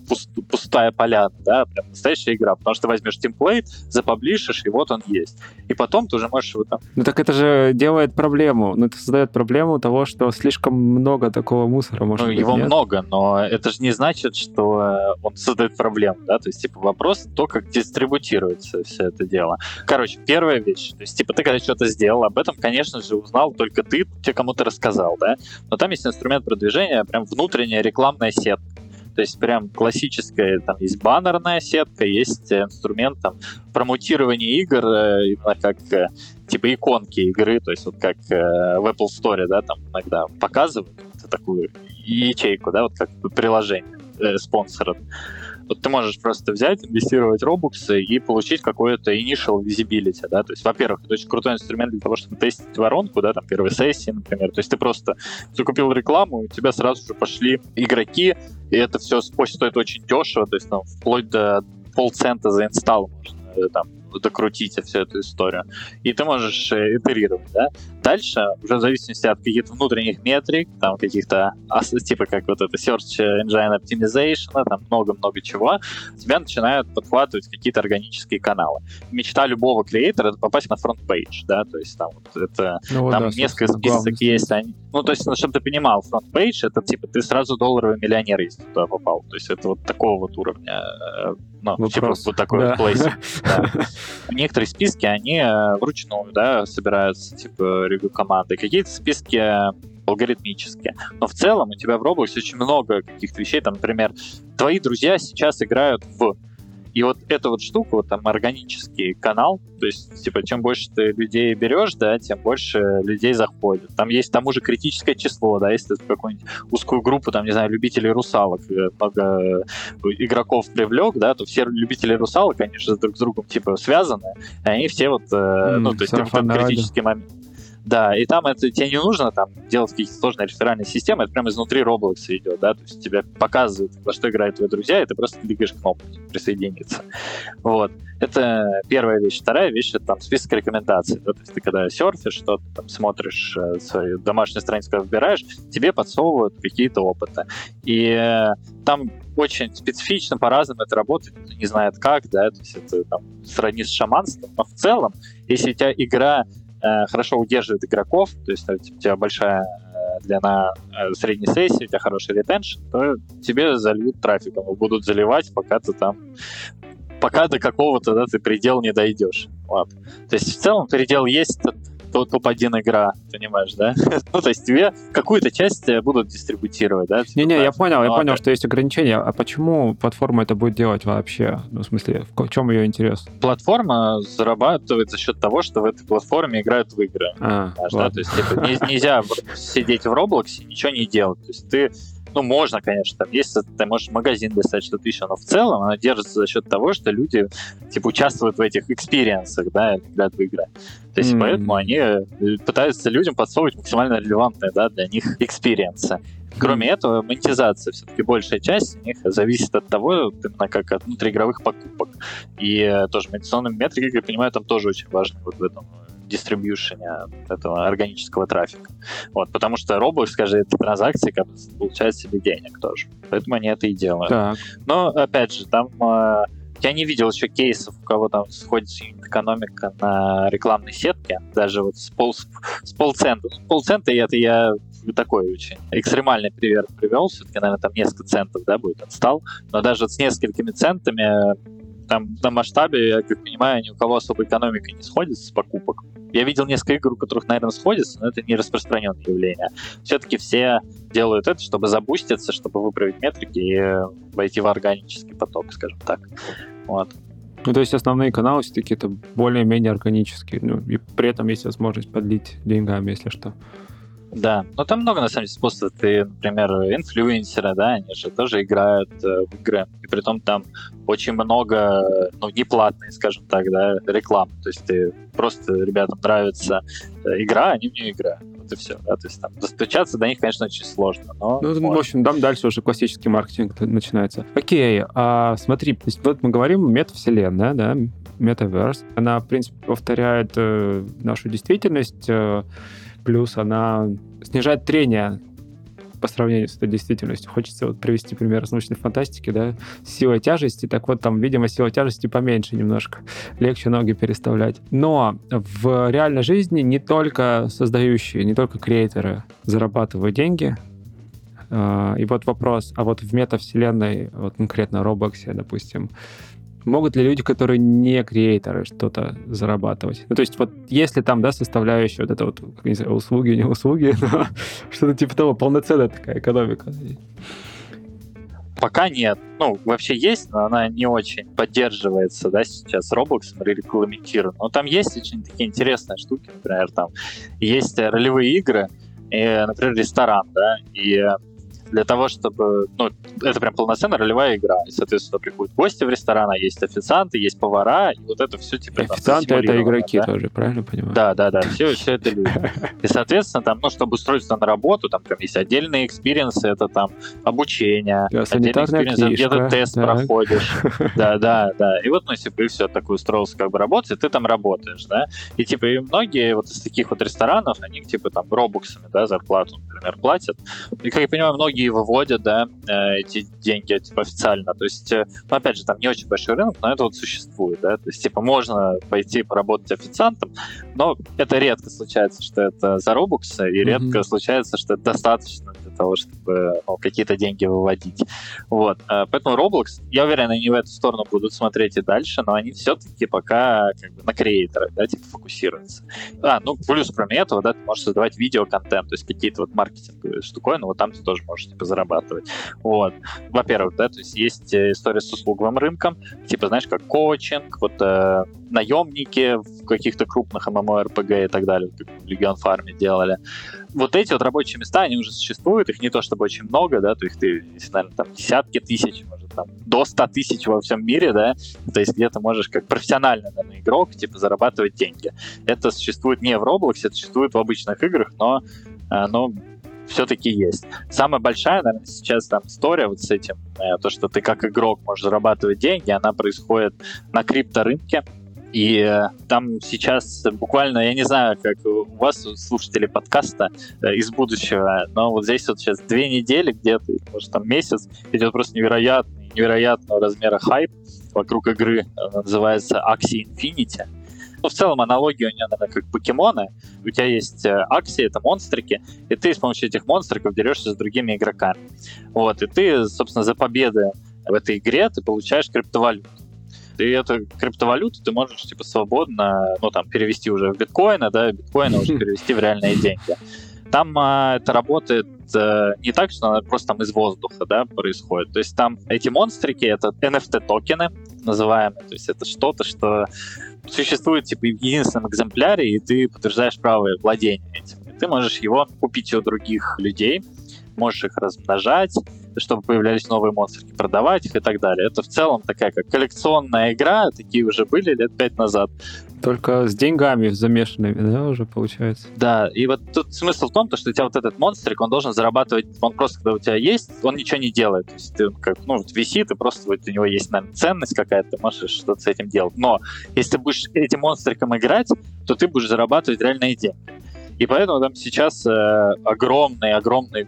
пустая поляна, да, прям настоящая игра. Потому что ты возьмешь темплейт, запаблишишь, и вот он есть. И потом ты уже можешь его там... Ну так это же делает проблему. Ну это создает проблему того, что слишком много такого мусора может ну, быть, его нет? много, но это же не значит, что э, он создает проблему, да, то есть, типа, вопрос то, как дистрибутируется все это дело. Короче, первая вещь, то есть, типа, ты когда что-то сделал, об этом, конечно же, узнал только ты, те, кому ты рассказал, да, но там есть инструмент продвижения, прям внутренняя рекламная сетка. То есть прям классическая, там есть баннерная сетка, есть инструмент там промоутирования игр, э, именно как э, типа иконки игры, то есть вот как в Apple Store, да, там иногда показывают такую ячейку, да, вот как приложение э, спонсора. Вот ты можешь просто взять, инвестировать робуксы и получить какое-то initial visibility, да, то есть, во-первых, это очень крутой инструмент для того, чтобы тестить воронку, да, там, первой сессии, например, то есть ты просто закупил рекламу, у тебя сразу же пошли игроки, и это все стоит очень дешево, то есть, там, вплоть до полцента за инсталл можно э, там докрутить всю эту историю. И ты можешь э, итерировать, да. Дальше, уже в зависимости от каких-то внутренних метрик, там каких-то, типа как вот это Search Engine Optimization, там много-много чего, тебя начинают подхватывать какие-то органические каналы. Мечта любого креатора — это попасть на front page, да, то есть там вот это, ну, вот, там да, несколько список есть, они, ну, то есть, ну, чтобы ты понимал, фронт-пейдж — это типа ты сразу долларовый миллионер, если туда попал, то есть это вот такого вот уровня, э, ну, типа вот такой да. вот placing. Да. Некоторые списки, они э, вручную, да, собираются, типа, ревью команды. Какие-то списки алгоритмические. Но в целом у тебя в Roblox очень много каких-то вещей. Там, например, твои друзья сейчас играют в и вот эта вот штука, вот там органический канал, то есть, типа, чем больше ты людей берешь, да, тем больше людей заходит. Там есть тому же критическое число, да, если ты какую-нибудь узкую группу, там, не знаю, любителей русалок, э, много игроков привлек, да, то все любители русалок, же друг с другом, типа, связаны, и они все вот, mm, ну, то есть, типа, критический момент. Да, и там это тебе не нужно там делать какие-то сложные реферальные системы, это прямо изнутри Roblox идет, да, то есть тебе показывают, во что играют твои друзья, и ты просто кликаешь кнопку присоединиться. Вот. Это первая вещь. Вторая вещь — это там список рекомендаций. Да? То есть ты когда серфишь, что-то там смотришь, э, свою домашнюю страницу выбираешь, тебе подсовывают какие-то опыты. И э, там очень специфично, по-разному это работает, не знает как, да, то есть это там сродни с шаманством, но в целом, если у тебя игра хорошо удерживает игроков, то есть у тебя большая э, длина э, средней сессии, у тебя хороший ретеншн, то тебе зальют трафиком и будут заливать, пока ты там пока до какого-то да, ты предел не дойдешь. Вот. То есть в целом предел есть, топ-1 игра, понимаешь, да? ну, то есть тебе какую-то часть э, будут дистрибутировать, да? Не-не, я понял, я понял, что есть ограничения. А почему платформа это будет делать вообще? Ну, в смысле, в чем ее интерес? Платформа зарабатывает за счет того, что в этой платформе играют в игры. А, да? То есть типа, нельзя сидеть в Roblox и ничего не делать. То есть ты ну, можно, конечно, там есть, ты можешь магазин достать, что-то еще, но в целом она держится за счет того, что люди, типа, участвуют в этих experience ах, да, играют в игры. То есть, mm-hmm. поэтому они э, пытаются людям подсовывать максимально релевантные, да, для них experience ы. Кроме mm-hmm. этого, монетизация все-таки большая часть у них зависит от того, именно как от внутриигровых покупок. И э, тоже монетизационные метрики, как я понимаю, там тоже очень важны вот в этом distribution е этого органического трафика. Вот, потому что Roblox, это транзакции, как получает себе денег тоже. Поэтому они это и делают. Так. Но, опять же, там э, я не видел еще кейсов, у кого там сходится экономика на рекламной сетке, даже вот с, пол, с полцента. С полцента это я такой очень экстремальный пример привел, все-таки, наверное, там несколько центов, да, будет отстал, но даже с несколькими центами там на масштабе, я как понимаю, ни у кого особо экономика не сходится с покупок. Я видел несколько игр, у которых, наверное, сходится, но это не распространенное явление. Все-таки все делают это, чтобы забуститься, чтобы выправить метрики и войти в органический поток, скажем так. Вот. Ну, то есть основные каналы все-таки это более-менее органические. Ну, и при этом есть возможность подлить деньгами, если что. Да, но там много, на самом деле, способов. Ты, например, инфлюенсеры, да, они же тоже играют э, в игры. И при том там очень много, ну, неплатной, скажем так, да, рекламы. То есть ты просто ребятам нравится э, игра, они в нее играют. вот и все. Да? То есть там достучаться до них, конечно, очень сложно. Но ну, можно. в общем, там дальше уже классический маркетинг начинается. Окей, а смотри, то есть вот мы говорим метавселенная, да, метаверс. Она, в принципе, повторяет э, нашу действительность, э, плюс она снижает трение по сравнению с этой действительностью. Хочется вот привести пример из научной фантастики, да, сила тяжести. Так вот, там, видимо, сила тяжести поменьше немножко. Легче ноги переставлять. Но в реальной жизни не только создающие, не только креаторы зарабатывают деньги, а, и вот вопрос, а вот в метавселенной, вот конкретно Roblox, допустим, могут ли люди, которые не креаторы, что-то зарабатывать? Ну, то есть вот если там, да, составляющая вот это вот, не знаю, услуги, не услуги, что-то типа того, полноценная такая экономика. Пока нет. Ну, вообще есть, но она не очень поддерживается, да, сейчас Roblox регламентирован. Но там есть очень такие интересные штуки, например, там есть ролевые игры, и, например, ресторан, да, и для того, чтобы... Ну, это прям полноценная ролевая игра. И, соответственно, приходят гости в ресторан, а есть официанты, есть повара, и вот это все типа... Официанты — это игроки да? тоже, правильно понимаю? Да, да, да, все, все это люди. И, соответственно, там, ну, чтобы устроиться на работу, там прям есть отдельные experience ы, это там обучение, да, отдельный experience, где-то тест так. проходишь. Да, да, да. И вот, ну, если бы все такое устроился как бы работать, и ты там работаешь, да. И, типа, и многие вот из таких вот ресторанов, они, типа, там, Robux ами, да, зарплату, например, платят. И, как я понимаю, многие многие выводят, да, э, эти деньги, типа, официально. То есть, э, ну, опять же, там не очень большой рынок, но это вот существует, да. То есть, типа, можно пойти поработать официантом, но это редко случается, что это за Robux ы, и mm-hmm. редко случается, что это достаточно того, чтобы ну, какие-то деньги выводить. Вот. Э, поэтому Roblox, я уверен, они в эту сторону будут смотреть и дальше, но они все-таки пока как бы на креаторах, да, типа, фокусируются. А, ну, плюс, кроме этого, да, ты можешь создавать видеоконтент, то есть какие-то вот маркетинговые штуковины, вот там ты тоже можешь типа, зарабатывать. Вот. Во-первых, да, то есть есть э, история с услуговым рынком, типа, знаешь, как коучинг, вот э, наемники в каких-то крупных MMORPG и так далее, как Legion Farm делали. Вот эти вот рабочие места, они уже существуют, их не то чтобы очень много, да, то есть ты, наверное, там десятки тысяч, может, там, до 100 тысяч во всем мире, да, то есть где ты можешь как профессиональный, наверное, игрок, типа, зарабатывать деньги. Это существует не в Roblox, это существует в обычных играх, но, э, но все-таки есть. Самая большая, наверное, сейчас там история вот с этим, э, то, что ты как игрок можешь зарабатывать деньги, она происходит на крипторынке. И э, там сейчас буквально, я не знаю, как у вас, слушатели подкаста э, из будущего, но вот здесь вот сейчас две недели где-то, может там месяц, идет просто невероятный, невероятного размера хайп вокруг игры, называется Axie Infinity. Ну, в целом аналогия у нее, наверное, как покемоны. У тебя есть э, акции, это монстрики, и ты с помощью этих монстриков дерешься с другими игроками. Вот, и ты, собственно, за победы в этой игре ты получаешь криптовалюту. И эту криптовалюту ты можешь типа свободно, ну там перевести уже в биткоины, да, биткоины уже перевести в реальные деньги. Там а, это работает а, не так, что она просто там из воздуха, да, происходит. То есть там эти монстрики, это NFT токены называемые, то есть это что-то, что существует типа в единственном экземпляре, и ты подтверждаешь право владения этим. И ты можешь его купить у других людей, можешь их размножать, чтобы появлялись новые монстры, продавать их и так далее. Это в целом такая как коллекционная игра, такие уже были лет пять назад. Только с деньгами замешанными, да, уже получается? Да, и вот тут смысл в том, что у тебя вот этот монстрик, он должен зарабатывать, он просто, когда у тебя есть, он ничего не делает. То есть ты как, ну, вот висит, и просто вот у него есть, наверное, ценность какая-то, ты можешь что-то с этим делать. Но если ты будешь этим монстриком играть, то ты будешь зарабатывать реальные деньги. И поэтому там сейчас э, огромный, огромный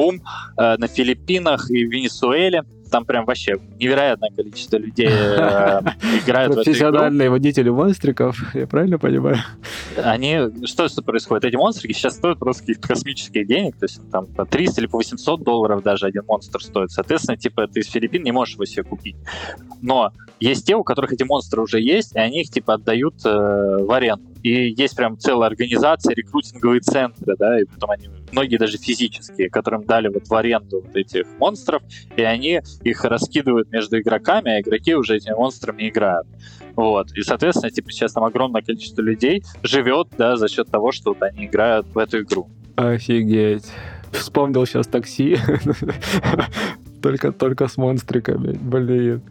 бум э, на Филиппинах и в Венесуэле. Там прям вообще невероятное количество людей э, играют Профессиональные водители монстриков, я правильно понимаю? Они, что, что происходит? Эти монстрики сейчас стоят просто каких-то космических денег, то есть там по 300 или по 800 долларов даже один монстр стоит. Соответственно, типа ты из Филиппин не можешь его себе купить. Но есть те, у которых эти монстры уже есть, и они их типа отдают э, в аренду. И есть прям целая организация, рекрутинговые центры, да, и потом они, многие даже физические, которым дали вот в аренду вот этих монстров, и они их раскидывают между игроками, а игроки уже этими монстрами играют. Вот. И, соответственно, типа сейчас там огромное количество людей живет, да, за счет того, что вот они играют в эту игру. Офигеть. Вспомнил сейчас такси. только, только с монстриками. Блин.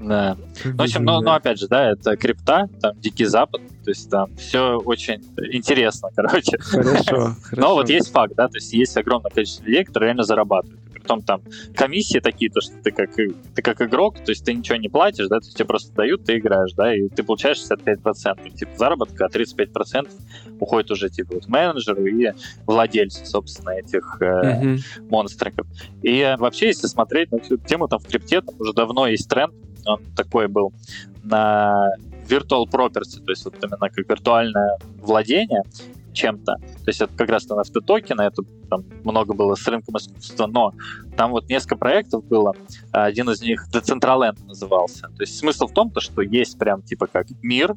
Да. Ну, в общем, ну, ну, опять же, да, это крипта, там Дикий Запад, То есть там все очень интересно, короче. Хорошо, Но вот есть факт, да, то есть есть огромное количество людей, которые реально зарабатывают. Притом там комиссии такие, то что ты как, ты как игрок, то есть ты ничего не платишь, да, то есть тебе просто дают, ты играешь, да, и ты получаешь 65% типа заработка, а 35% уходит уже типа вот менеджеру и владельцу, собственно, этих э, угу. монстриков. И вообще, если смотреть на всю тему, там в крипте там уже давно есть тренд, он такой был на virtual property, то есть вот именно как виртуальное владение чем-то. То есть это как раз на автотокены, это там много было с рынком искусства, но там вот несколько проектов было, один из них Decentraland назывался. То есть смысл в том, то, что есть прям типа как мир,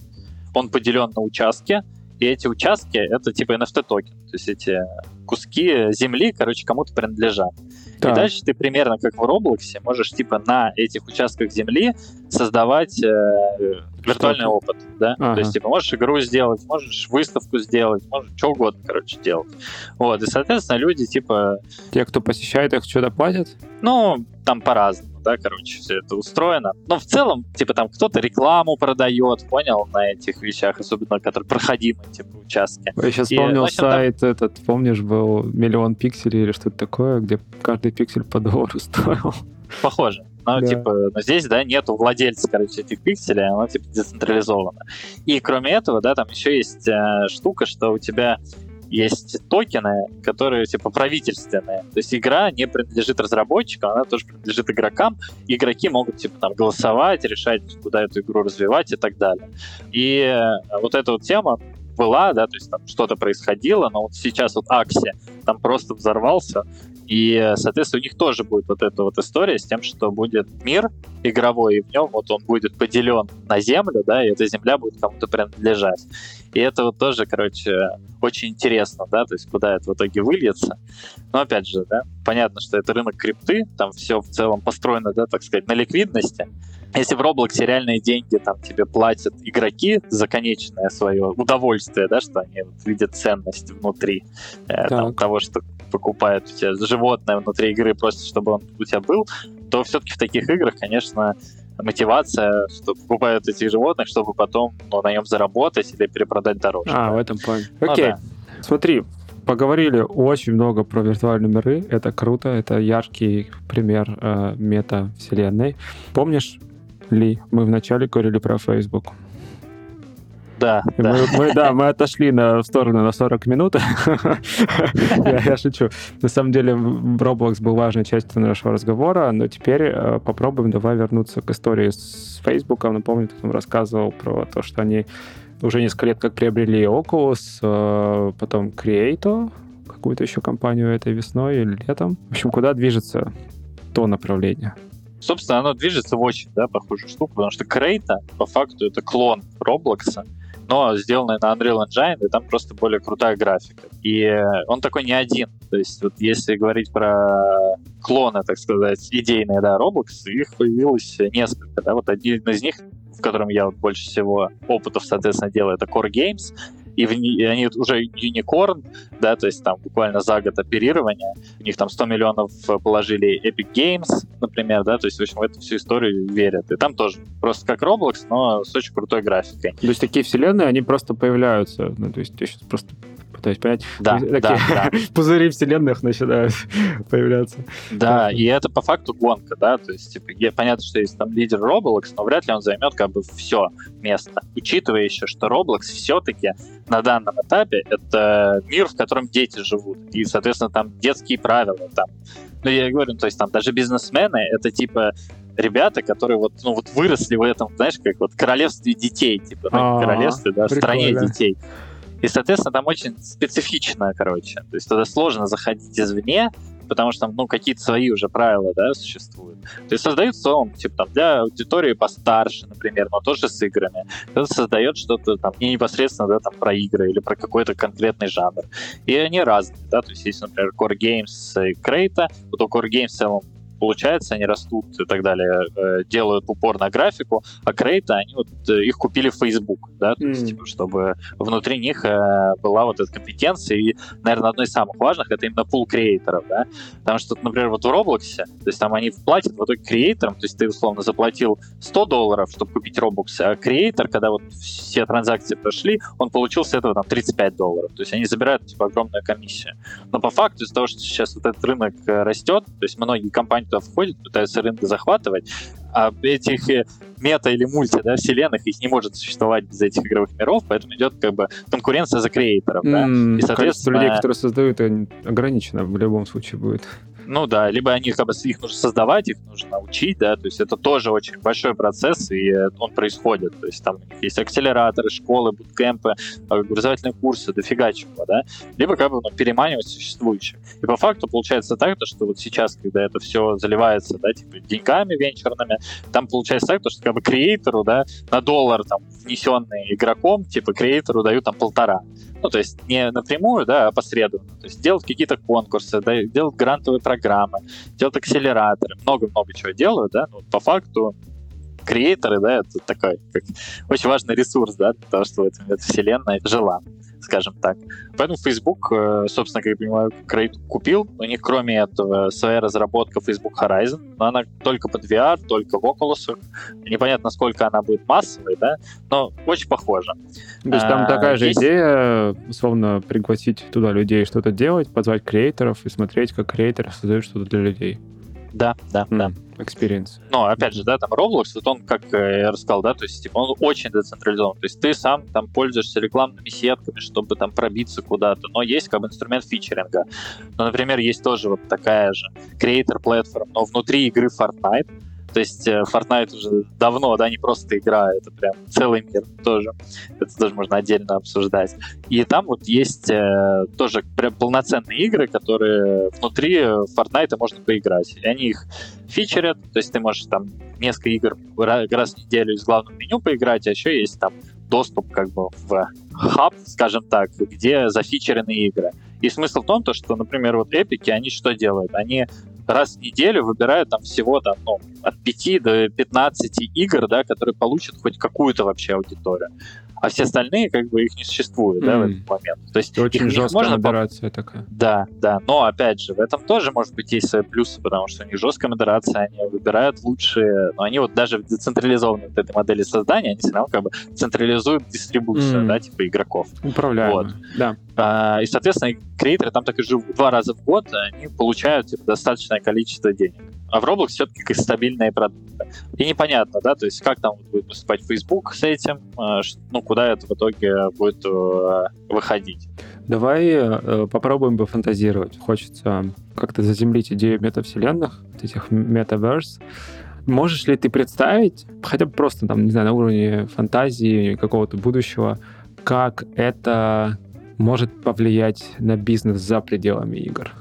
он поделен на участки, и эти участки — это типа NFT-токен. То есть эти куски земли, короче, кому-то принадлежат. Так. И дальше ты примерно как в Роблоксе можешь типа на этих участках земли создавать э, виртуальный опыт, да? Ага. То есть типа можешь игру сделать, можешь выставку сделать, можешь что угодно, короче, делать. Вот, и, соответственно, люди типа... Те, кто посещает их, что-то платят? Ну, там по-разному да, короче, все это устроено. Но в целом, типа, там кто-то рекламу продает, понял, на этих вещах, особенно, которые проходимые, типа, участки. Я сейчас и, вспомнил общем, сайт там... этот, помнишь, был миллион пикселей или что-то такое, где каждый пиксель по доллару стоил. Похоже. Но, да. типа, но здесь, да, нету владельца, короче, этих пикселей, оно, типа, децентрализовано. И кроме этого, да, там еще есть э, штука, что у тебя есть токены, которые типа правительственные. То есть игра не принадлежит разработчикам, она тоже принадлежит игрокам. Игроки могут типа там голосовать, решать, куда эту игру развивать и так далее. И э, вот эта вот тема была, да, то есть там что-то происходило, но вот сейчас вот Акси там просто взорвался, и, соответственно, у них тоже будет вот эта вот история с тем, что будет мир игровой, и в нем вот он будет поделен на землю, да, и эта земля будет кому-то принадлежать. И это вот тоже, короче, очень интересно, да, то есть куда это в итоге выльется. Но опять же, да, понятно, что это рынок крипты, там все в целом построено, да, так сказать, на ликвидности. Если в Roblox реальные деньги там тебе платят игроки за конечное свое удовольствие, да, что они вот видят ценность внутри э, там, того, что покупают у тебя животное внутри игры, просто чтобы он у тебя был, то все-таки в таких играх, конечно, мотивация, что покупают этих животных, чтобы потом ну, на нем заработать или перепродать дороже. А, в этом плане. Ну, Окей. Да. Смотри, поговорили очень много про виртуальные миры. Это круто, это яркий пример э, мета-вселенной. Помнишь ли, мы вначале говорили про Facebook? Да, да. Мы, мы, да, мы отошли на, в сторону на 40 минут. я, я шучу. На самом деле Roblox был важной частью нашего разговора, но теперь э, попробуем давай вернуться к истории с Facebook. Напомню, ты там рассказывал про то, что они уже несколько лет как приобрели Oculus, э, потом Creato, какую-то еще компанию этой весной или летом. В общем, куда движется то направление? Собственно, оно движется в очень да, похожую штуку, потому что Крейта, по факту, это клон Роблокса, но сделанный на Unreal Engine, и там просто более крутая графика. И он такой не один. То есть вот если говорить про клоны, так сказать, идейные, да, Roblox, их появилось несколько, да, вот один из них, в котором я вот больше всего опытов, соответственно, делаю, это Core Games, и, в, и они уже юникорн, да, то есть там буквально за год оперирования, у них там 100 миллионов положили Epic Games, например, да, то есть, в общем, в эту всю историю верят. И там тоже просто как Roblox, но с очень крутой графикой. То есть такие вселенные, они просто появляются, ну, то есть я сейчас просто пытаюсь понять. Да, такие да, да. пузыри вселенных начинают появляться. Да, и это по факту гонка, да, то есть типа, понятно, что есть там лидер Roblox, но вряд ли он займет как бы все место. Учитывая еще, что Roblox все-таки на данном этапе это мир, в котором дети живут, и, соответственно, там детские правила, там, ну, я говорю, то есть там даже бизнесмены, это типа ребята, которые вот, ну, вот выросли в этом, знаешь, как вот королевстве детей, типа, ну, королевстве, да, в стране детей. И, соответственно, там очень специфично, короче. То есть туда сложно заходить извне, потому что там, ну, какие-то свои уже правила, да, существуют. То есть создают сон, типа, там, для аудитории постарше, например, но тоже с играми. Кто-то создает что-то там не непосредственно, да, там, про игры или про какой-то конкретный жанр. И они разные, да, то есть есть, например, Core Games и Крейта. Вот у Core Games в целом получается, они растут и так далее, э, делают упор на графику, а крейта, они вот э, их купили в Facebook, да, то mm. есть, типа, чтобы внутри них э, была вот эта компетенция, и, наверное, одно из самых важных это именно пул креаторов, да, потому что, например, вот в Roblox, то есть там они платят в итоге креаторам, то есть ты, условно, заплатил 100 долларов, чтобы купить Robux, а креатор, когда вот все транзакции прошли, он получил с этого там 35 долларов, то есть они забирают, типа, огромную комиссию. Но по факту из-за того, что сейчас вот этот рынок растет, то есть многие компании туда входят, пытаются рынок захватывать, а этих э, мета или мульти да, вселенных их не может существовать без этих игровых миров, поэтому идет как бы конкуренция за креаторов. Mm, да? И, соответственно... Количество людей, которые создают, ограничено в любом случае будет. Ну да, либо они как бы их нужно создавать, их нужно учить, да, то есть это тоже очень большой процесс, и он происходит. То есть там есть акселераторы, школы, буткемпы, образовательные курсы, дофига чего, да. Либо как бы ну, переманивать существующих. И по факту получается так, то, что вот сейчас, когда это все заливается, да, типа деньгами венчурными, там получается так, то, что как бы креатору, да, на доллар там внесенный игроком, типа креатору дают там полтора. Ну, то есть не напрямую, да, а посредственно. То есть делать какие-то конкурсы, да, делать грантовые программы, делать акселераторы, много-много чего делают, да, но по факту креаторы, да, это такой как, очень важный ресурс, да, для того, чтобы эта вселенная жила скажем так. Поэтому Facebook, э, собственно, как я понимаю, Крейт купил. У них, кроме этого, своя разработка Facebook Horizon, но она только под VR, только в Oculus. Непонятно, насколько она будет массовой, да, но очень похоже. То есть там а, такая же есть... идея, условно, пригласить туда людей что-то делать, позвать креаторов и смотреть, как креаторы создают что-то для людей. Да, да, да experience. Но, опять же, да, там Roblox, вот он, как э, я рассказал, да, то есть, типа, он очень децентрализован. То есть ты сам там пользуешься рекламными сетками, чтобы там пробиться куда-то, но есть как бы инструмент фичеринга. Ну, например, есть тоже вот такая же creator platform, но внутри игры Fortnite, то есть э, Fortnite уже давно, да, не просто игра, это прям целый мир тоже. Это тоже можно отдельно обсуждать. И там вот есть э, тоже прям полноценные игры, которые внутри Fortnite можно поиграть. И они их фичерят, то есть ты можешь там несколько игр раз в неделю из главного меню поиграть, а еще есть там доступ как бы в хаб, скажем так, где зафичерены игры. И смысл в том, то, что, например, вот эпики, они что делают? Они раз в неделю выбирают там всего там, ну, от 5 до 15 игр, да, которые получат хоть какую-то вообще аудиторию а все остальные, как бы, их не существует, mm. да, в этот момент. То есть Очень их, жесткая можно модерация такая. Да, да, но, опять же, в этом тоже, может быть, есть свои плюсы, потому что у них жесткая модерация, они выбирают лучшие, но они вот даже в децентрализованной вот этой модели создания, они все равно как бы централизуют дистрибуцию, mm. да, типа игроков. Управляемо, вот. да. А, и, соответственно, креаторы там так и живут. Два раза в год они получают типа, достаточное количество денег. А в Roblox все-таки как стабильные продукты. И непонятно, да, то есть как там будет поступать Facebook с этим, а, ну, куда это в итоге будет э, выходить. Давай э, попробуем пофантазировать. Хочется как-то заземлить идею метавселенных, этих метаверс. Можешь ли ты представить, хотя бы просто там, не знаю, на уровне фантазии какого-то будущего, как это может повлиять на бизнес за пределами игр?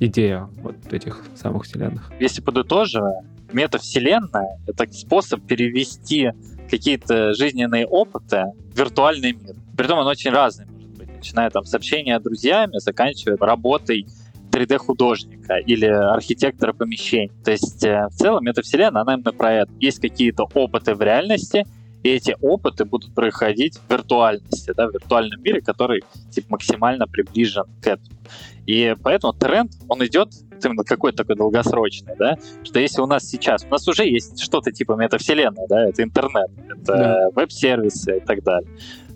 Идея вот этих самых вселенных. Если подытоживая, метавселенная — это способ перевести какие-то жизненные опыты в виртуальный мир. Притом он очень разный может быть, начиная там с общения с друзьями, заканчивая работой 3D-художника или архитектора помещений. То есть э, в целом эта вселенная, она именно про это. Есть какие-то опыты в реальности, и эти опыты будут происходить в виртуальности, да, в виртуальном мире, который типа, максимально приближен к этому. И поэтому тренд, он идет именно какой-то такой долгосрочный, да, что если у нас сейчас, у нас уже есть что-то типа метавселенной, да, это интернет, это да. веб-сервисы и так далее,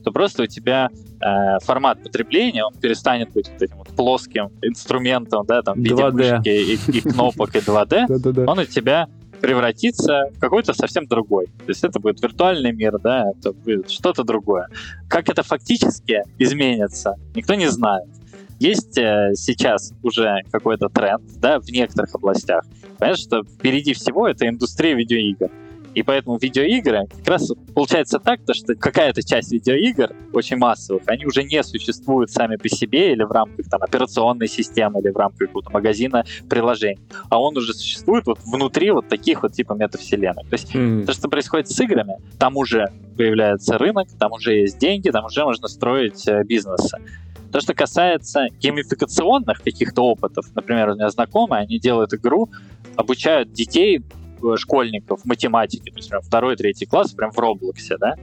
то просто у тебя э, формат потребления, он перестанет быть вот этим вот плоским инструментом, да, там, в виде мышки и, и кнопок и 2D, он у тебя превратиться в какой-то совсем другой. То есть это будет виртуальный мир, да, это будет что-то другое. Как это фактически изменится, никто не знает. Есть э, сейчас уже какой-то тренд, да, в некоторых областях. Понятно, что впереди всего это индустрия видеоигр. И поэтому видеоигры как раз получается так, то, что какая-то часть видеоигр, очень массовых, они уже не существуют сами по себе или в рамках там, операционной системы, или в рамках какого-то магазина приложений. А он уже существует вот внутри вот таких вот типа метавселенных. То есть mm. то, что происходит с играми, там уже появляется рынок, там уже есть деньги, там уже можно строить э, бизнесы. То, что касается геймификационных каких-то опытов, например, у меня знакомые, они делают игру, обучают детей, школьников, математики, то есть прям второй, третий класс, прям в Роблоксе, да,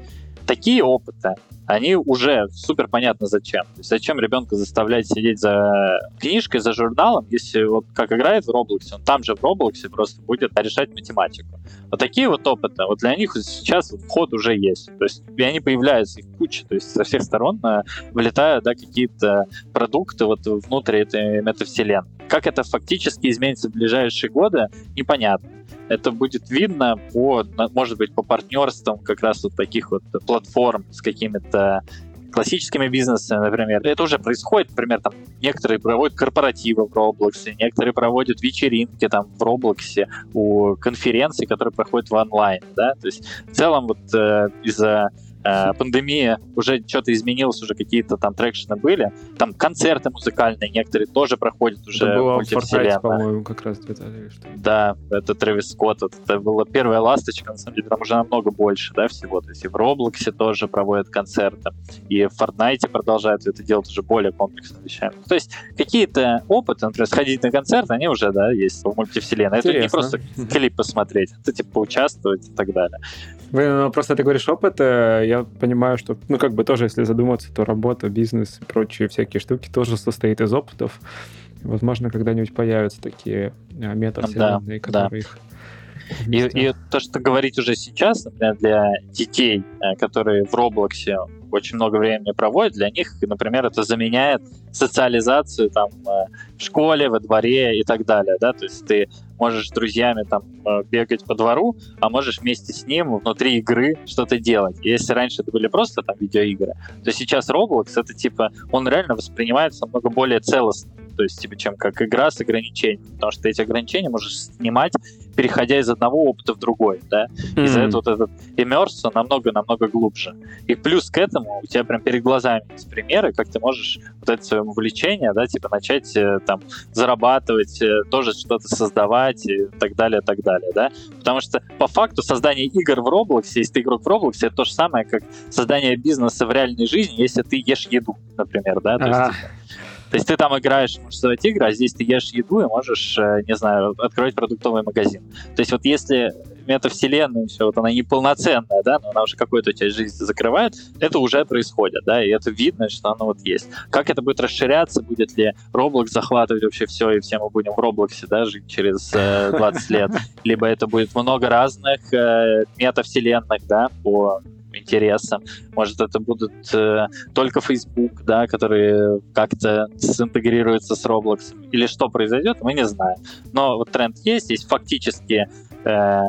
такие опыты, они уже супер понятно зачем. То есть зачем ребенка заставлять сидеть за книжкой, за журналом, если вот как играет в Роблоксе, он там же в Роблоксе просто будет решать математику. Вот такие вот опыты, вот для них сейчас вход уже есть. То есть и они появляются, их куча, то есть со всех сторон э, вылетают да, какие-то продукты вот внутрь этой метавселенной. Как это фактически изменится в ближайшие годы, непонятно. Это будет видно по, может быть, по партнерствам как раз вот таких вот платформ с какими-то классическими бизнесами, например, это уже происходит, например, там некоторые проводят корпоративы в Roblox, некоторые проводят вечеринки там в Roblox у конференций, которые проходят в онлайн, да, то есть в целом вот э, из-за э, пандемия уже что-то изменилось, уже какие-то там трекшены были. Там концерты музыкальные некоторые тоже проходят уже это было в Fortnite, по-моему, как раз Виталий. Что... Да, это Трэвис Скотт. Это была первая ласточка, на самом деле там уже намного больше, да, всего. То есть и в Роблоксе тоже проводят концерты, и в Fortnite продолжают это делать уже более комплексными вещами. То есть какие-то опыты, например, сходить на концерт, они уже, да, есть в мультивселенной. Это не просто клип посмотреть, это типа поучаствовать и так далее. Ну просто ты говоришь опыт, э, я понимаю, что, ну как бы тоже, если задуматься, то работа, бизнес и прочие всякие штуки тоже состоит из опытов. Возможно, когда-нибудь появятся такие э, метавселенные, да, которые да. их и, и то, что говорить уже сейчас, например, для детей, э, которые в Роблоксе очень много времени проводят, для них, например, это заменяет социализацию там в школе, во дворе и так далее, да, то есть ты можешь с друзьями там э, бегать по двору, а можешь вместе с ним внутри игры что-то делать. Если раньше это были просто там видеоигры, то сейчас Roblox это типа, он реально воспринимается намного более целостно то есть, типа, чем как игра с ограничениями, потому что эти ограничения можешь снимать, переходя из одного опыта в другой, да, mm-hmm. из-за этого вот этот immersion намного-намного глубже. И плюс к этому у тебя прям перед глазами есть примеры, как ты можешь вот это свое увлечение, да, типа, начать э, там зарабатывать, э, тоже что-то создавать и так далее, так далее, да, потому что по факту создание игр в Roblox, если ты игрок в Roblox, это то же самое, как создание бизнеса в реальной жизни, если ты ешь еду, например, да, то есть, типа, то есть ты там играешь, можешь создавать игры, а здесь ты ешь еду и можешь, э, не знаю, открывать продуктовый магазин. То есть вот если метавселенная все, вот она неполноценная, да, но она уже какую-то часть жизни закрывает, это уже происходит, да, и это видно, что оно вот есть. Как это будет расширяться, будет ли Roblox захватывать вообще все, и все мы будем в Роблоксе, да, жить через э, 20 лет, либо это будет много разных э, метавселенных, да, по интересам. Может, это будут э, только Facebook, да, которые как-то синтегрируются с Roblox. Или что произойдет, мы не знаем. Но вот тренд есть, есть фактически э,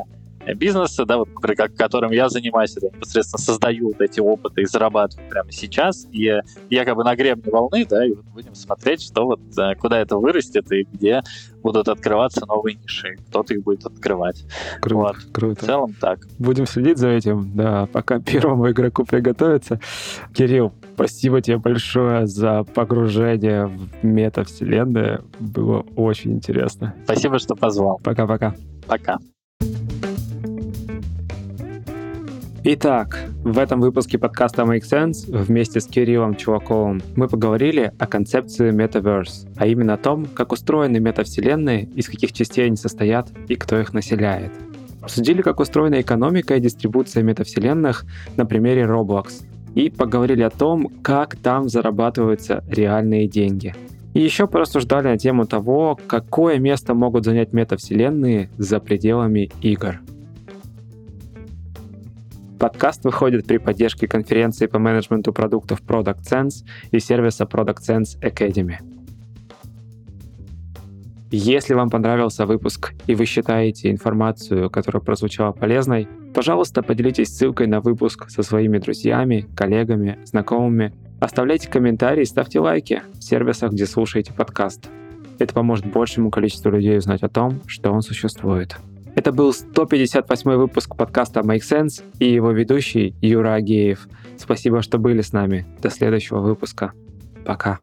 бизнесы, да, вот, которым я занимаюсь, это непосредственно создаю вот эти опыты и зарабатываю прямо сейчас. И я как бы на гребне волны, да, и вот будем смотреть, что вот э, куда это вырастет и где будут открываться новые ниши, кто-то их будет открывать. Круто, вот. круто. В целом так. Будем следить за этим, да, пока первому игроку приготовиться. Кирилл, спасибо тебе большое за погружение в метавселенную. Было очень интересно. Спасибо, что позвал. Пока-пока. Пока. Итак, в этом выпуске подкаста Make Sense вместе с Кириллом Чуваковым мы поговорили о концепции Metaverse, а именно о том, как устроены метавселенные, из каких частей они состоят и кто их населяет. Обсудили, как устроена экономика и дистрибуция метавселенных на примере Roblox, и поговорили о том, как там зарабатываются реальные деньги. И еще порассуждали на тему того, какое место могут занять метавселенные за пределами игр. Подкаст выходит при поддержке конференции по менеджменту продуктов Product Sense и сервиса Product Sense Academy. Если вам понравился выпуск и вы считаете информацию, которая прозвучала полезной, пожалуйста, поделитесь ссылкой на выпуск со своими друзьями, коллегами, знакомыми. Оставляйте комментарии, ставьте лайки в сервисах, где слушаете подкаст. Это поможет большему количеству людей узнать о том, что он существует. Это был 158 выпуск подкаста Make Sense и его ведущий Юра Агеев. Спасибо, что были с нами. До следующего выпуска. Пока.